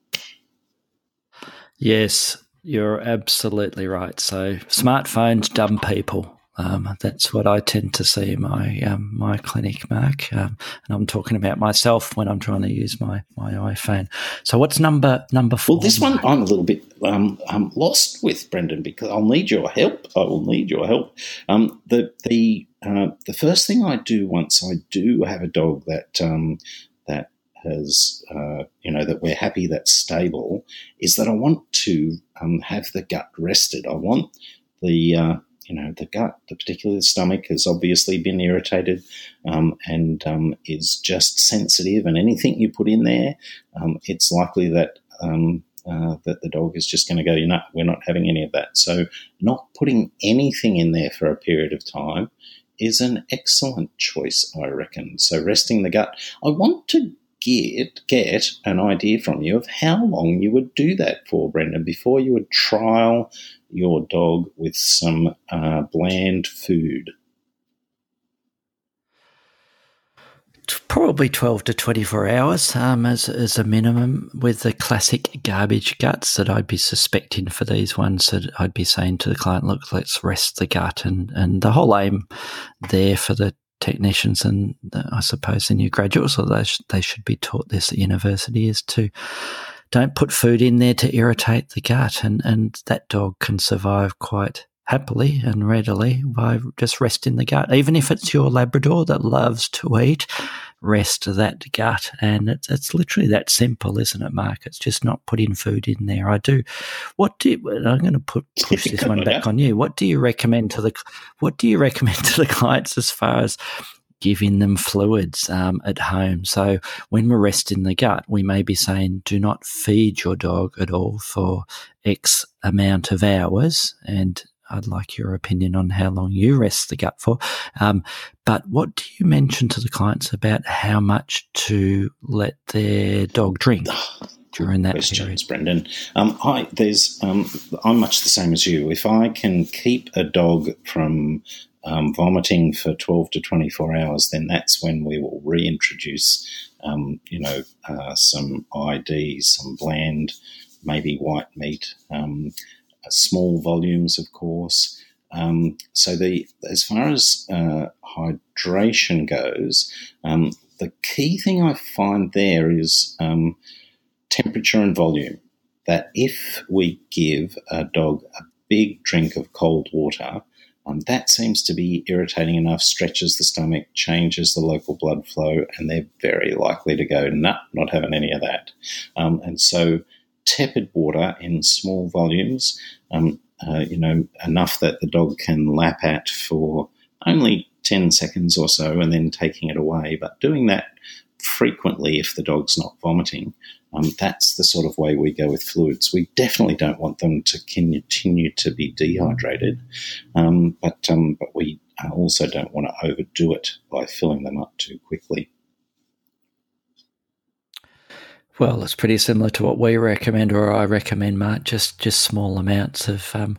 S2: Yes, you're absolutely right. So smartphones, dumb people. Um, that's what I tend to see in my um, my clinic, Mark. Um, and I'm talking about myself when I'm trying to use my, my iPhone. So what's number number four?
S3: Well, this one I'm a little bit um, um, lost with Brendan because I'll need your help. I will need your help. Um, the the uh, the first thing I do once I do have a dog that that has uh, you know that we're happy that's stable is that I want to have the gut rested. I want the uh, you know, the gut, the particular stomach, has obviously been irritated um, and um, is just sensitive. And anything you put in there, um, it's likely that um, uh, that the dog is just going to go, you know, we're not having any of that. So, not putting anything in there for a period of time is an excellent choice, I reckon. So, resting the gut. I want to get get an idea from you of how long you would do that for, Brendan, before you would trial your dog with some uh, bland food?
S2: Probably 12 to 24 hours um, as, as a minimum, with the classic garbage guts that I'd be suspecting for these ones. That I'd be saying to the client, look, let's rest the gut. And, and the whole aim there for the technicians and I suppose the new graduates, although they, they should be taught this at university, is to don't put food in there to irritate the gut. And, and that dog can survive quite happily and readily by just resting the gut. Even if it's your Labrador that loves to eat, rest that gut. And it's, it's literally that simple, isn't it, Mark? It's just not putting food in there. I do. What do you, I'm going to put push this one back on you. What do you recommend to the What do you recommend to the clients as far as giving them fluids um, at home. So when we're resting the gut, we may be saying, do not feed your dog at all for X amount of hours. And I'd like your opinion on how long you rest the gut for. Um, but what do you mention to the clients about how much to let their dog drink? during that questions, period.
S3: Brendan. Um, I there's um, I'm much the same as you. If I can keep a dog from um, vomiting for 12 to 24 hours, then that's when we will reintroduce, um, you know, uh, some ID, some bland, maybe white meat, um, small volumes, of course. Um, so the as far as uh, hydration goes, um, the key thing I find there is um, temperature and volume. That if we give a dog a big drink of cold water, um, that seems to be irritating enough, stretches the stomach, changes the local blood flow, and they're very likely to go, nah, not having any of that. Um, and so, tepid water in small volumes, um, uh, you know, enough that the dog can lap at for only 10 seconds or so and then taking it away. But doing that frequently if the dog's not vomiting um, that's the sort of way we go with fluids. We definitely don't want them to continue to be dehydrated, um, but um, but we also don't want to overdo it by filling them up too quickly.
S2: Well, it's pretty similar to what we recommend, or I recommend, Mark. Just just small amounts of um,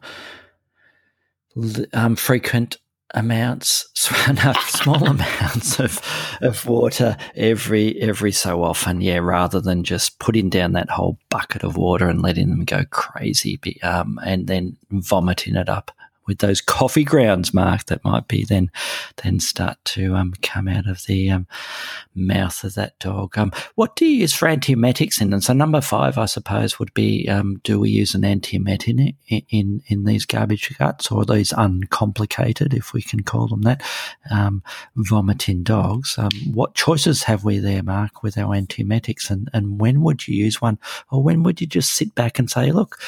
S2: um, frequent amounts, small amounts of of water every every so often. Yeah, rather than just putting down that whole bucket of water and letting them go crazy, um, and then vomiting it up with those coffee grounds, Mark, that might be then then start to um, come out of the um, mouth of that dog. Um, what do you use for antiemetics in? And so number five, I suppose, would be um, do we use an antiemetic in, in in these garbage guts or these uncomplicated, if we can call them that, um, vomiting dogs? Um, what choices have we there, Mark, with our antiemetics, and and when would you use one, or when would you just sit back and say, look?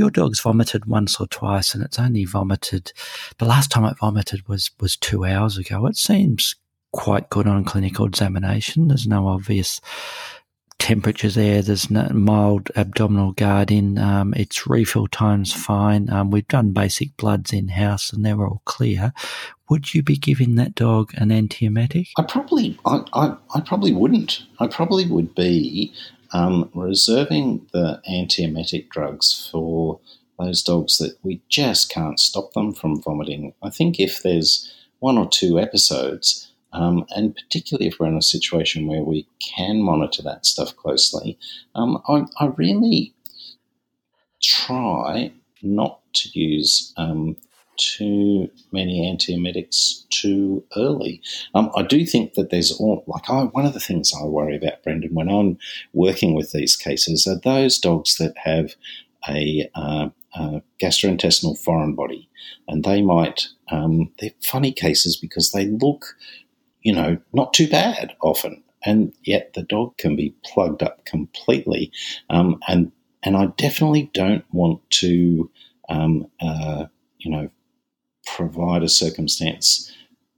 S2: Your dog's vomited once or twice and it's only vomited the last time it vomited was was two hours ago. It seems quite good on clinical examination. There's no obvious temperatures there. There's no mild abdominal guarding. Um, its refill time's fine. Um, we've done basic bloods in house and they're all clear. Would you be giving that dog an antiemetic?
S3: I probably I, I, I probably wouldn't. I probably would be um, reserving the antiemetic drugs for those dogs that we just can't stop them from vomiting. I think if there's one or two episodes, um, and particularly if we're in a situation where we can monitor that stuff closely, um, I, I, really try not to use um, too many antiemetics too early. Um, I do think that there's all like I, one of the things I worry about, Brendan, when I'm working with these cases are those dogs that have a, uh, a gastrointestinal foreign body, and they might um, they're funny cases because they look, you know, not too bad often, and yet the dog can be plugged up completely, um, and and I definitely don't want to. Um, uh, you know, provide a circumstance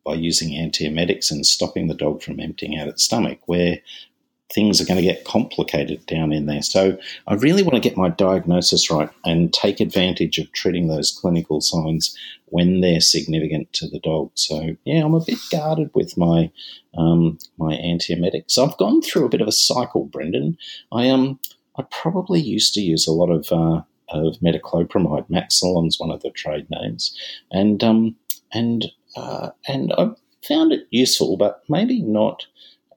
S3: by using antiemetics and stopping the dog from emptying out its stomach where things are going to get complicated down in there. So I really want to get my diagnosis right and take advantage of treating those clinical signs when they're significant to the dog. So yeah, I'm a bit guarded with my um, my antiemetics. I've gone through a bit of a cycle, Brendan. I um I probably used to use a lot of uh, of metoclopramide. Maxolon's one of the trade names, and um, and uh, and I found it useful, but maybe not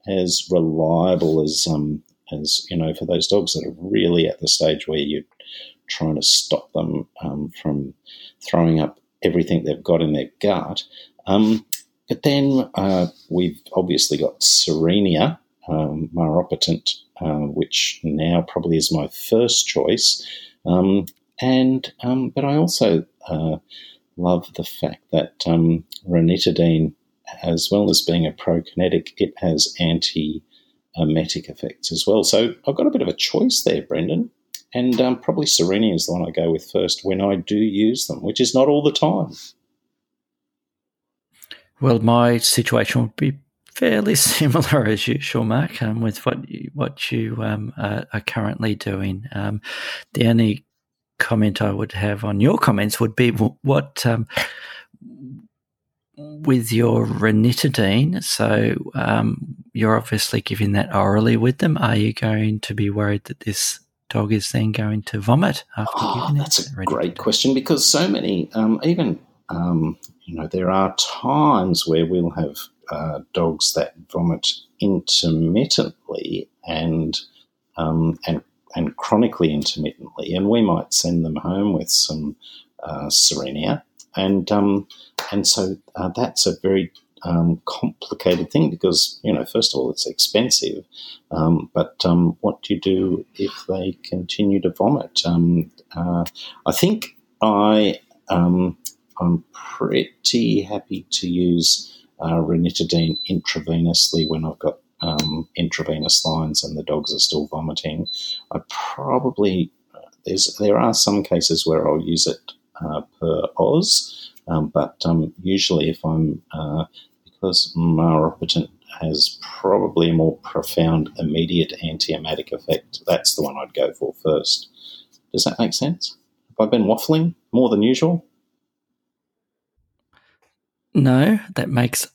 S3: as reliable as um, as you know for those dogs that are really at the stage where you're trying to stop them um, from throwing up everything they've got in their gut. Um, but then uh, we've obviously got Cerenia, um, maropitant, uh, which now probably is my first choice. Um, and um, but I also uh, love the fact that um, ranitidine, as well as being a prokinetic, it has anti-emetic effects as well. So I've got a bit of a choice there, Brendan. And um, probably Cerenia is the one I go with first when I do use them, which is not all the time.
S2: Well, my situation would be fairly similar as usual, Mark, um, with what you, what you um, are, are, currently doing. Um, the only comment I would have on your comments would be what um, with your ranitidine. So um, you're obviously giving that orally with them. Are you going to be worried that this dog is then going to vomit after oh, giving
S3: that's it? That's a great question because so many, um, even um, you know, there are times where we'll have uh, dogs that vomit intermittently and um, and and chronically intermittently, and we might send them home with some uh, Cerenia, and um, and so uh, that's a very um, complicated thing because you know first of all it's expensive, um, but um, what do you do if they continue to vomit? Um, uh, I think I um, I'm pretty happy to use uh, ranitidine intravenously when I've got um, intravenous lines and the dogs are still vomiting. I probably there's there are some cases where I'll use it uh, per os, um, but um, usually if I'm uh, because maropitant has probably a more profound immediate antiemetic effect. That's the one I'd go for first. Does that make sense? Have I been waffling more than usual?
S2: No, that makes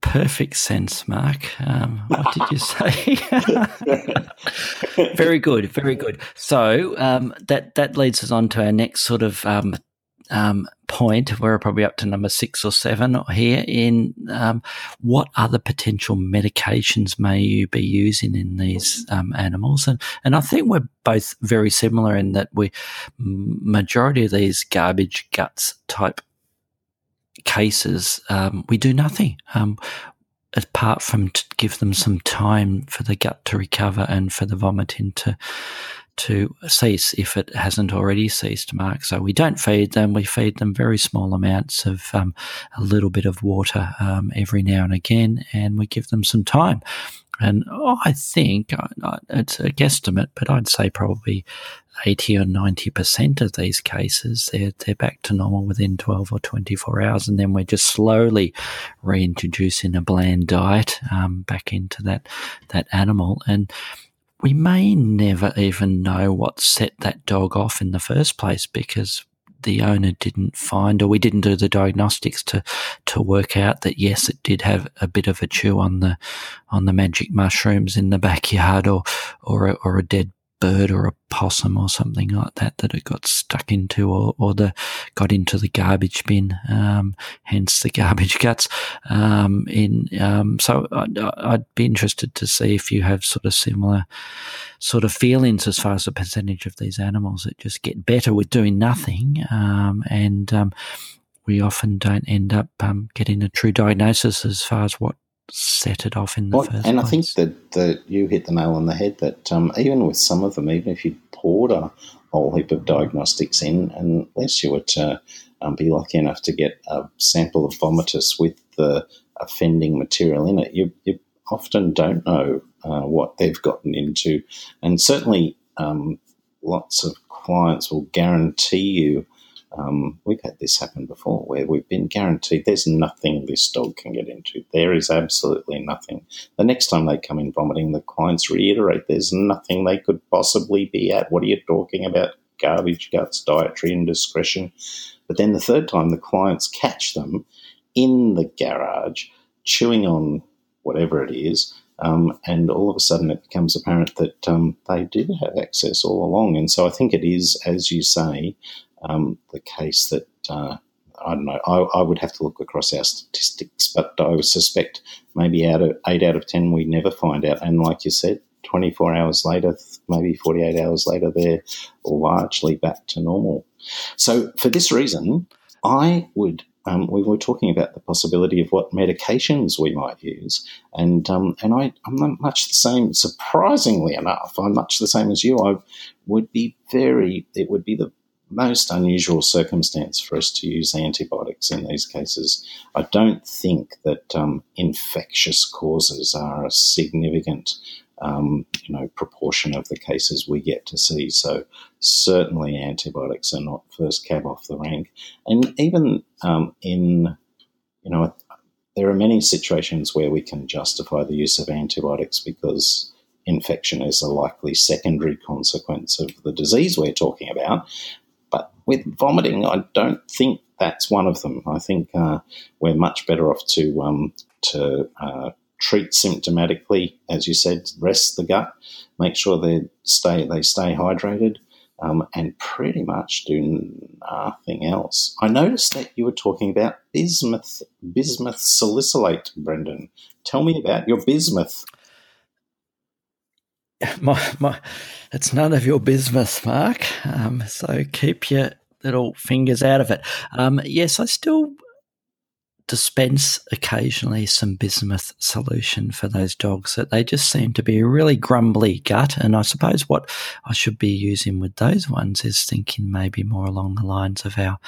S2: perfect sense, Mark. Um, what did you say? very good, very good. So um, that that leads us on to our next sort of um, um point. We're probably up to number six or seven here. In um, what other potential medications may you be using in these um, animals? And and I think we're both very similar in that we majority of these garbage guts type cases, um, we do nothing um, apart from to give them some time for the gut to recover and for the vomiting to to cease if it hasn't already ceased, Mark. So we don't feed them. We feed them very small amounts of um, a little bit of water um, every now and again, and we give them some time. And oh, I think it's a guesstimate, but I'd say probably 80 or 90% of these cases, they're, they're back to normal within 12 or 24 hours. And then we're just slowly reintroducing a bland diet um, back into that, that animal. And we may never even know what set that dog off in the first place because the owner didn't find, or we didn't do the diagnostics to to work out that yes, it did have a bit of a chew on the on the magic mushrooms in the backyard, or or a, or a dead bird or a possum or something like that that it got stuck into or, or the got into the garbage bin um, hence the garbage guts um, in um, so I'd, I'd, be interested to see if you have sort of similar sort of feelings as far as the percentage of these animals that just get better with doing nothing um, and um, we often don't end up um, getting a true diagnosis as far as what set it off in the well, first
S3: and
S2: place.
S3: I think that, that you hit the nail on the head that um, even with some of them, even if you poured a whole heap of diagnostics in, unless you were to um, be lucky enough to get a sample of vomitus with the offending material in it, you, you often don't know uh, what they've gotten into. And certainly, um, lots of clients will guarantee you um, we've had this happen before where we've been guaranteed there's nothing this dog can get into. There is absolutely nothing. The next time they come in vomiting, the clients reiterate there's nothing they could possibly be at. What are you talking about? Garbage guts, dietary indiscretion. But then the third time, the clients catch them in the garage chewing on whatever it is. Um, and all of a sudden, it becomes apparent that um, they did have access all along. And so I think it is, as you say, um, the case that uh, I don't know. I, I, would have to look across our statistics, but I would suspect maybe out of eight out of ten we never find out. And like you said, 24 hours later, maybe 48 hours later, they're largely back to normal. So for this reason, I would. Um, we were talking about the possibility of what medications we might use, and um, and I, I'm much the same. Surprisingly enough, I'm much the same as you. I would be very. It would be the most unusual circumstance for us to use antibiotics in these cases. I don't think that um, infectious causes are a significant, um, you know, proportion of the cases we get to see. So certainly antibiotics are not first cab off the rank, and even um, in, you know, there are many situations where we can justify the use of antibiotics because infection is a likely secondary consequence of the disease we're talking about. With vomiting, I don't think that's one of them. I think uh, we're much better off to um, to uh, treat symptomatically, as you said, rest the gut, make sure they stay they stay hydrated, um, and pretty much do nothing else. I noticed that you were talking about bismuth bismuth salicylate, Brendan. Tell me about your bismuth.
S2: my, my, it's none of your business, Mark. Um, so keep your little fingers out of it. Um, yes, I still dispense occasionally some bismuth solution for those dogs that they just seem to be a really grumbly gut. And I suppose what I should be using with those ones is thinking maybe more along the lines of our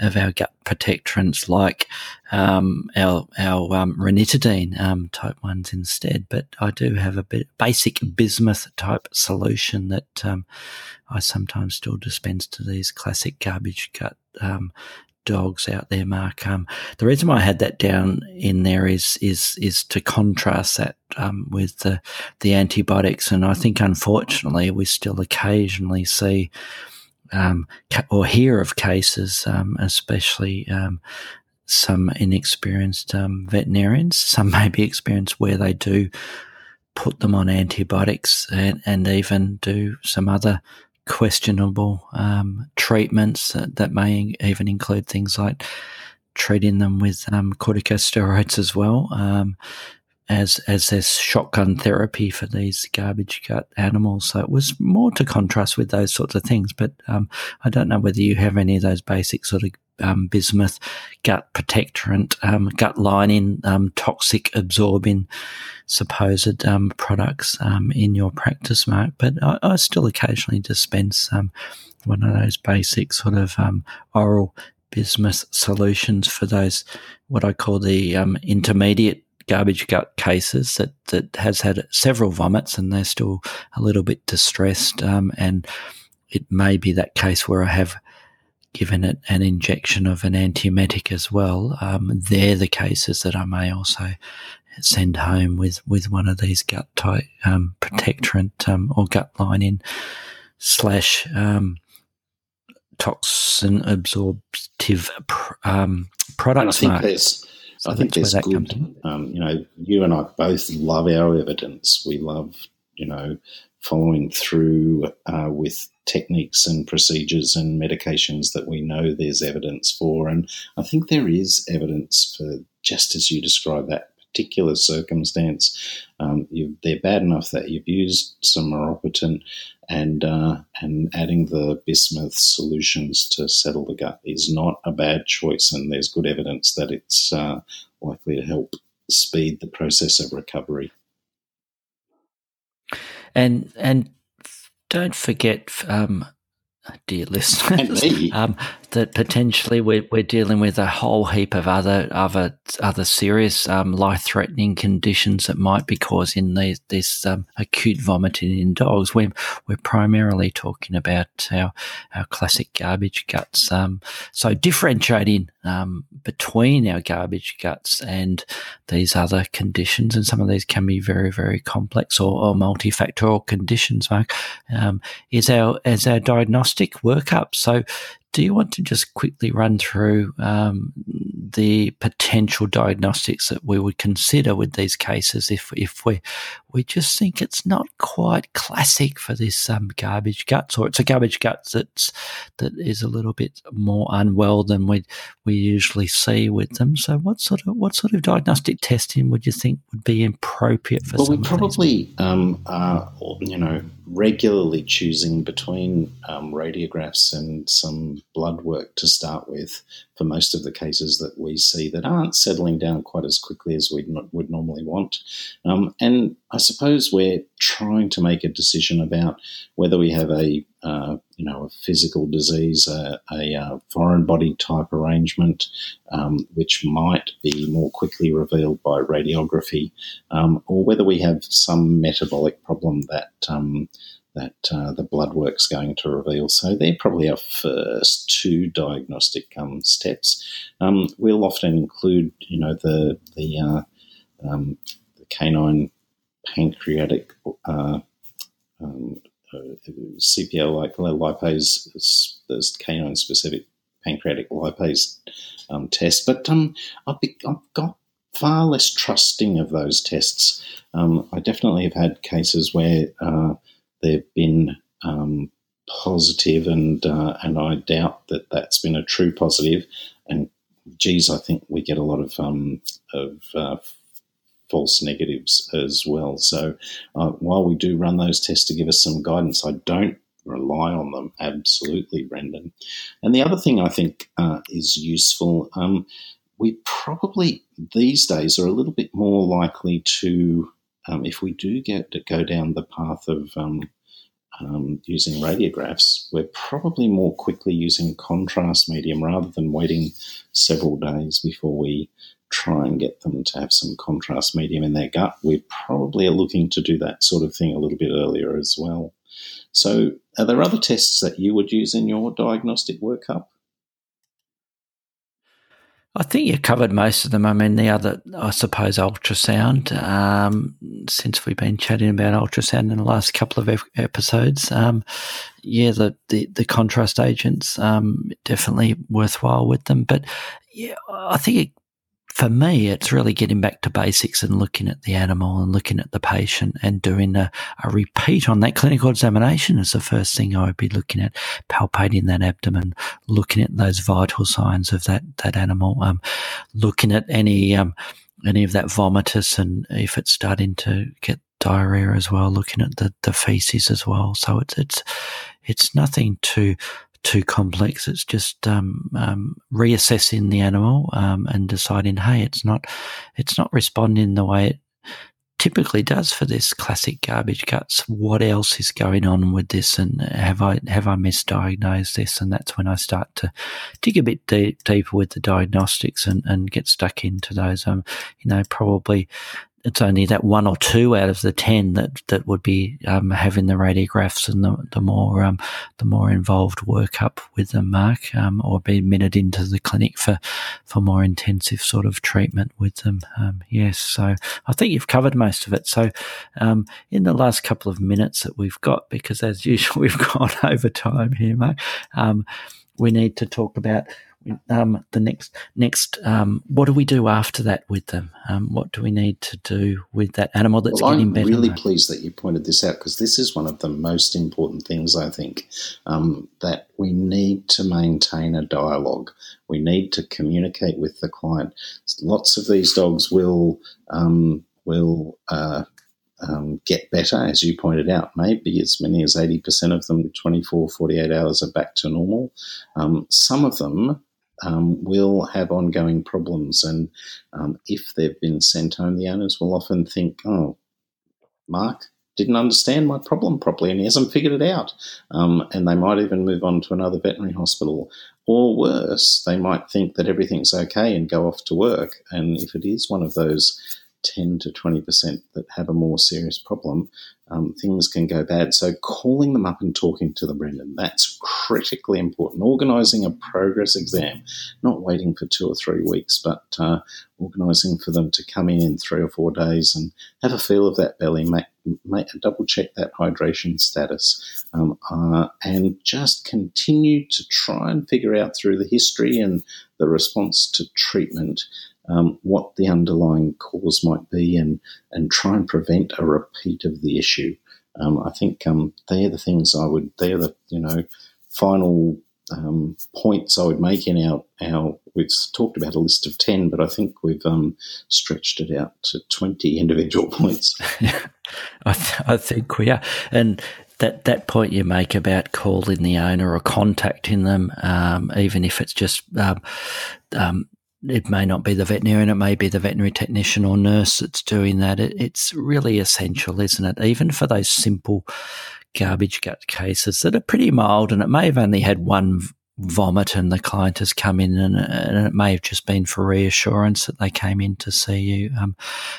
S2: of our gut protectorants like um, our our um, ranitidine um, type ones instead. But I do have a bit basic bismuth type solution that um, I sometimes still dispense to these classic garbage gut um, dogs out there, Mark. Um, the reason why I had that down in there is is is to contrast that um, with the the antibiotics, and I think unfortunately we still occasionally see um, or hear of cases, um, especially. Um, some inexperienced um, veterinarians, some may be experienced where they do put them on antibiotics and, and even do some other questionable um, treatments that, that, may even include things like treating them with um, corticosteroids as well. As as there's shotgun therapy for these garbage gut animals, so it was more to contrast with those sorts of things. But um, I don't know whether you have any of those basic sort of um, bismuth, gut protectorant, um, gut lining, um, toxic absorbing supposed um, products um, in your practice, Mark. But I, I still occasionally dispense one of those basic sort of oral bismuth solutions for those what I call the intermediate garbage gut cases that that has had several vomits and they're still a little bit distressed and it may be that case where I have given it an injection of an antiemetic as well, um, they're the cases that I may also send home with, with one of these gut type um, protectorant um, or gut lining slash um, toxin absorptive um, products.
S3: And I think there's, so I think there's good. Um, you know, you and I both love our evidence. We love, you know, following through uh, with techniques and procedures and medications that we know there's evidence for. And I think there is evidence for just as you describe that particular circumstance. Um, they're bad enough that you've used some maropitant and uh, and adding the bismuth solutions to settle the gut is not a bad choice, and there's good evidence that it's uh, likely to help speed the process of recovery.
S2: And and don't forget, um, dear listeners, um, that potentially we're, we're dealing with a whole heap of other other other serious um, life threatening conditions that might be causing these, this um, acute vomiting in dogs. We're we're primarily talking about our our classic garbage guts. Um, so differentiating um, between our garbage guts and these other conditions, and some of these can be very very complex or, or multifactorial conditions. Mark um, is our as our diagnostic workup. So do you want to just quickly run through um, the potential diagnostics that we would consider with these cases if if we we just think it's not quite classic for this um, garbage guts, or it's a garbage guts that's that is a little bit more unwell than we we usually see with them. So, what sort of what sort of diagnostic testing would you think would be appropriate for?
S3: Well, we probably um, are, you know, regularly choosing between um, radiographs and some blood work to start with for most of the cases that we see that aren't settling down quite as quickly as we would normally want. Um, and I suppose we're trying to make a decision about whether we have a uh, you know a physical disease, a, a, uh, foreign body type arrangement, um, which might be more quickly revealed by radiography, um, or whether we have some metabolic problem that um, that uh, the blood work's going to reveal. So they're probably our first two diagnostic um, steps. Um, we'll often include, you know, the the, uh, um, the canine pancreatic uh, um, CPL like lipase, there's canine specific pancreatic lipase um, test, but um, I've, be, I've got far less trusting of those tests. I definitely have had cases where uh, they've been um, positive, and uh, and I doubt that that's been a true positive. And geez, I think we get a lot of um, of uh, false negatives as well. So uh, while we do run those tests to give us some guidance, I don't rely on them absolutely, Brendan. And the other thing I think uh, is useful. Um, we probably these days are a little bit more likely to um, if we do get to go down the path of um, um, using radiographs, we're probably more quickly using contrast medium rather than waiting several days before we try and get them to have some contrast medium in their gut. We probably are looking to do that sort of thing a little bit earlier as well. So, are there other tests that you would use in your diagnostic workup?
S2: I think you covered most of them. I mean, the other, I suppose, ultrasound. Um, since we've been chatting about ultrasound in the last couple of episodes, um, yeah, the, the, the contrast agents um, definitely worthwhile with them. But yeah, I think it for me, it's really getting back to basics and looking at the animal and looking at the patient and doing a, a, repeat on that clinical examination is the first thing I would be looking at, palpating that abdomen, looking at those vital signs of that, that animal, um, looking at any, um, any of that vomitus and if it's starting to get diarrhea as well, looking at the, the feces as well. So it's, it's, it's nothing too too complex. It's just um, um, reassessing the animal um, and deciding, hey, it's not it's not responding the way it typically does for this classic garbage guts. What else is going on with this, and have I have I misdiagnosed this? And that's when I start to dig a bit deep, deeper with the diagnostics and, and get stuck into those. Um, you know, probably it's only that one or two out of the ten that that would be um, having the radiographs and the, the more um, the more involved workup with them, Mark, um, or be admitted into the clinic for for more intensive sort of treatment with them. Um, yes, so I think you've covered most of it. So um, in the last couple of minutes that we've got, because as usual we've gone over time here, Mark. Um, we need to talk about um, the next next um, what do we do after that with them? Um, what do we need to do with that animal that's
S3: well,
S2: getting
S3: I'm
S2: better?
S3: I'm really pleased that you pointed this out because this is one of the most important things I think um, that we need to maintain a dialogue. We need to communicate with the client. Lots of these dogs will um, will uh, um, get better, as you pointed out, maybe as many as 80% of them, 24, 48 hours are back to normal. Um, some of them um, will have ongoing problems. And um, if they've been sent home, the owners will often think, oh, Mark didn't understand my problem properly and he hasn't figured it out. Um, and they might even move on to another veterinary hospital. Or worse, they might think that everything's okay and go off to work. And if it is one of those 10 to 20% that have a more serious problem, um, things can go bad. So, calling them up and talking to them, Brendan, that's critically important. Organising a progress exam, not waiting for two or three weeks, but uh, organising for them to come in in three or four days and have a feel of that belly, make, make double check that hydration status, um, uh, and just continue to try and figure out through the history and the response to treatment um, what the underlying cause might be and, and try and prevent a repeat of the issue. Um, I think um, they're the things I would, they're the, you know, final um, points I would make in our, our, we've talked about a list of 10, but I think we've um, stretched it out to 20 individual points.
S2: I, th- I think we are. And that that point you make about calling the owner or contacting them, um, even if it's just um, um, it may not be the veterinarian, it may be the veterinary technician or nurse that's doing that. It, it's really essential, isn't it? Even for those simple garbage gut cases that are pretty mild, and it may have only had one vomit and the client has come in and, and, it may have just been for reassurance that they came in to see you. Um,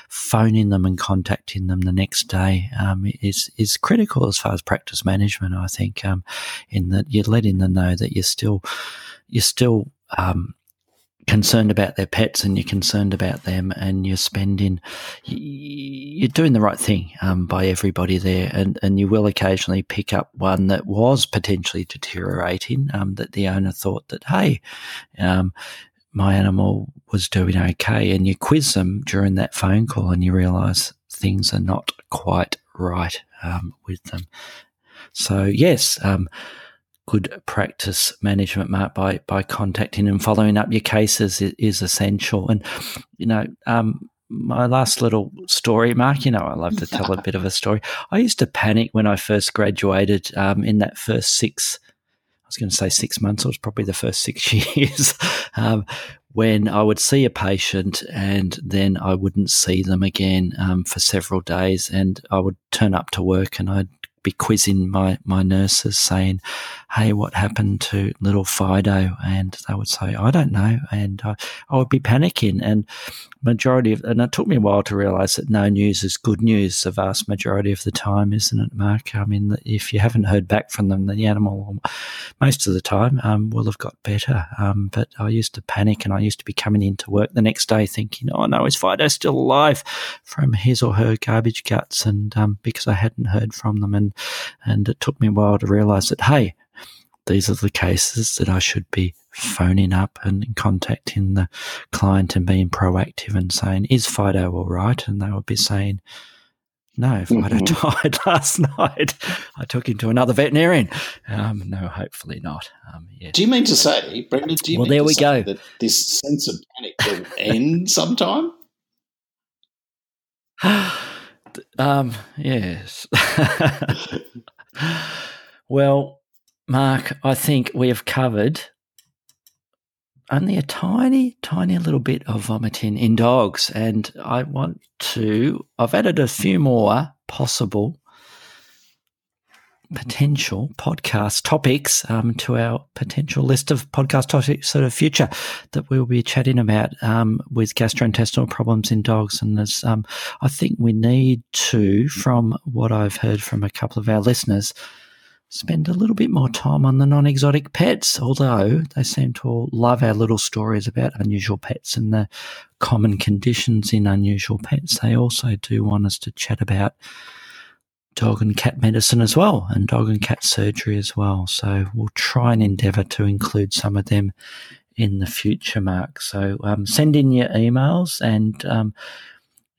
S2: phoning them and contacting them the next day um, is is critical as far as practice management. I think um, in that you're letting them know that you're still you're still um, concerned about their pets and you're concerned about them and you're spending you're doing the right thing um, by everybody there and, and you will occasionally pick up one that was potentially deteriorating um, that the owner thought that hey um, my animal was doing okay. And you quiz them during that phone call and you realize things are not quite right um, with them. So yes um, good practice management, Mark, by by contacting and following up your cases is, is essential. And you know, um, my last little story, Mark. You know, I love to tell a bit of a story. I used to panic when I first graduated. Um, in that first six, I was going to say six months. It was probably the first six years. Um, when I would see a patient and then I wouldn't see them again um, for several days, and I would turn up to work and I'd be quizzing my, my nurses saying, Hey, what happened to little Fido? And they would say, I don't know. And I, I would be panicking. And majority of, and it took me a while to realize that no news is good news the vast majority of the time, isn't it, Mark? I mean, if you haven't heard back from them, the animal most of the time um, will have got better. Um, but I used to panic and I used to be coming into work the next day thinking, oh no, is Fido still alive from his or her garbage guts? And um, because I hadn't heard from them. And and it took me a while to realize that, hey, these are the cases that I should be phoning up and contacting the client and being proactive and saying, is Fido all right? And they would be saying, no, Fido mm-hmm. died last night. I took him to another veterinarian. Um, no, hopefully not. Um,
S3: yeah. Do you mean to say, Brendan, do you
S2: well, there we go.
S3: that this sense of panic will end sometime?
S2: Um, yes. well, Mark, I think we have covered only a tiny, tiny little bit of vomiting in dogs. And I want to, I've added a few more possible potential podcast topics um, to our potential list of podcast topics sort of future that we'll be chatting about um, with gastrointestinal problems in dogs. And there's, um, I think we need to, from what I've heard from a couple of our listeners, spend a little bit more time on the non-exotic pets, although they seem to all love our little stories about unusual pets and the common conditions in unusual pets. They also do want us to chat about dog and cat medicine as well, and dog and cat surgery as well. So we'll try and endeavour to include some of them in the future, Mark. So um, send in your emails and um,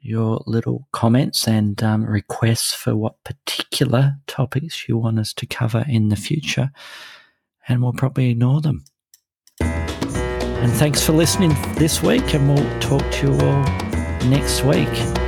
S2: your little comments and um, requests for what particular topics you want us to cover in the future, and we'll probably ignore them. And thanks for listening this week, and we'll talk to you all next week.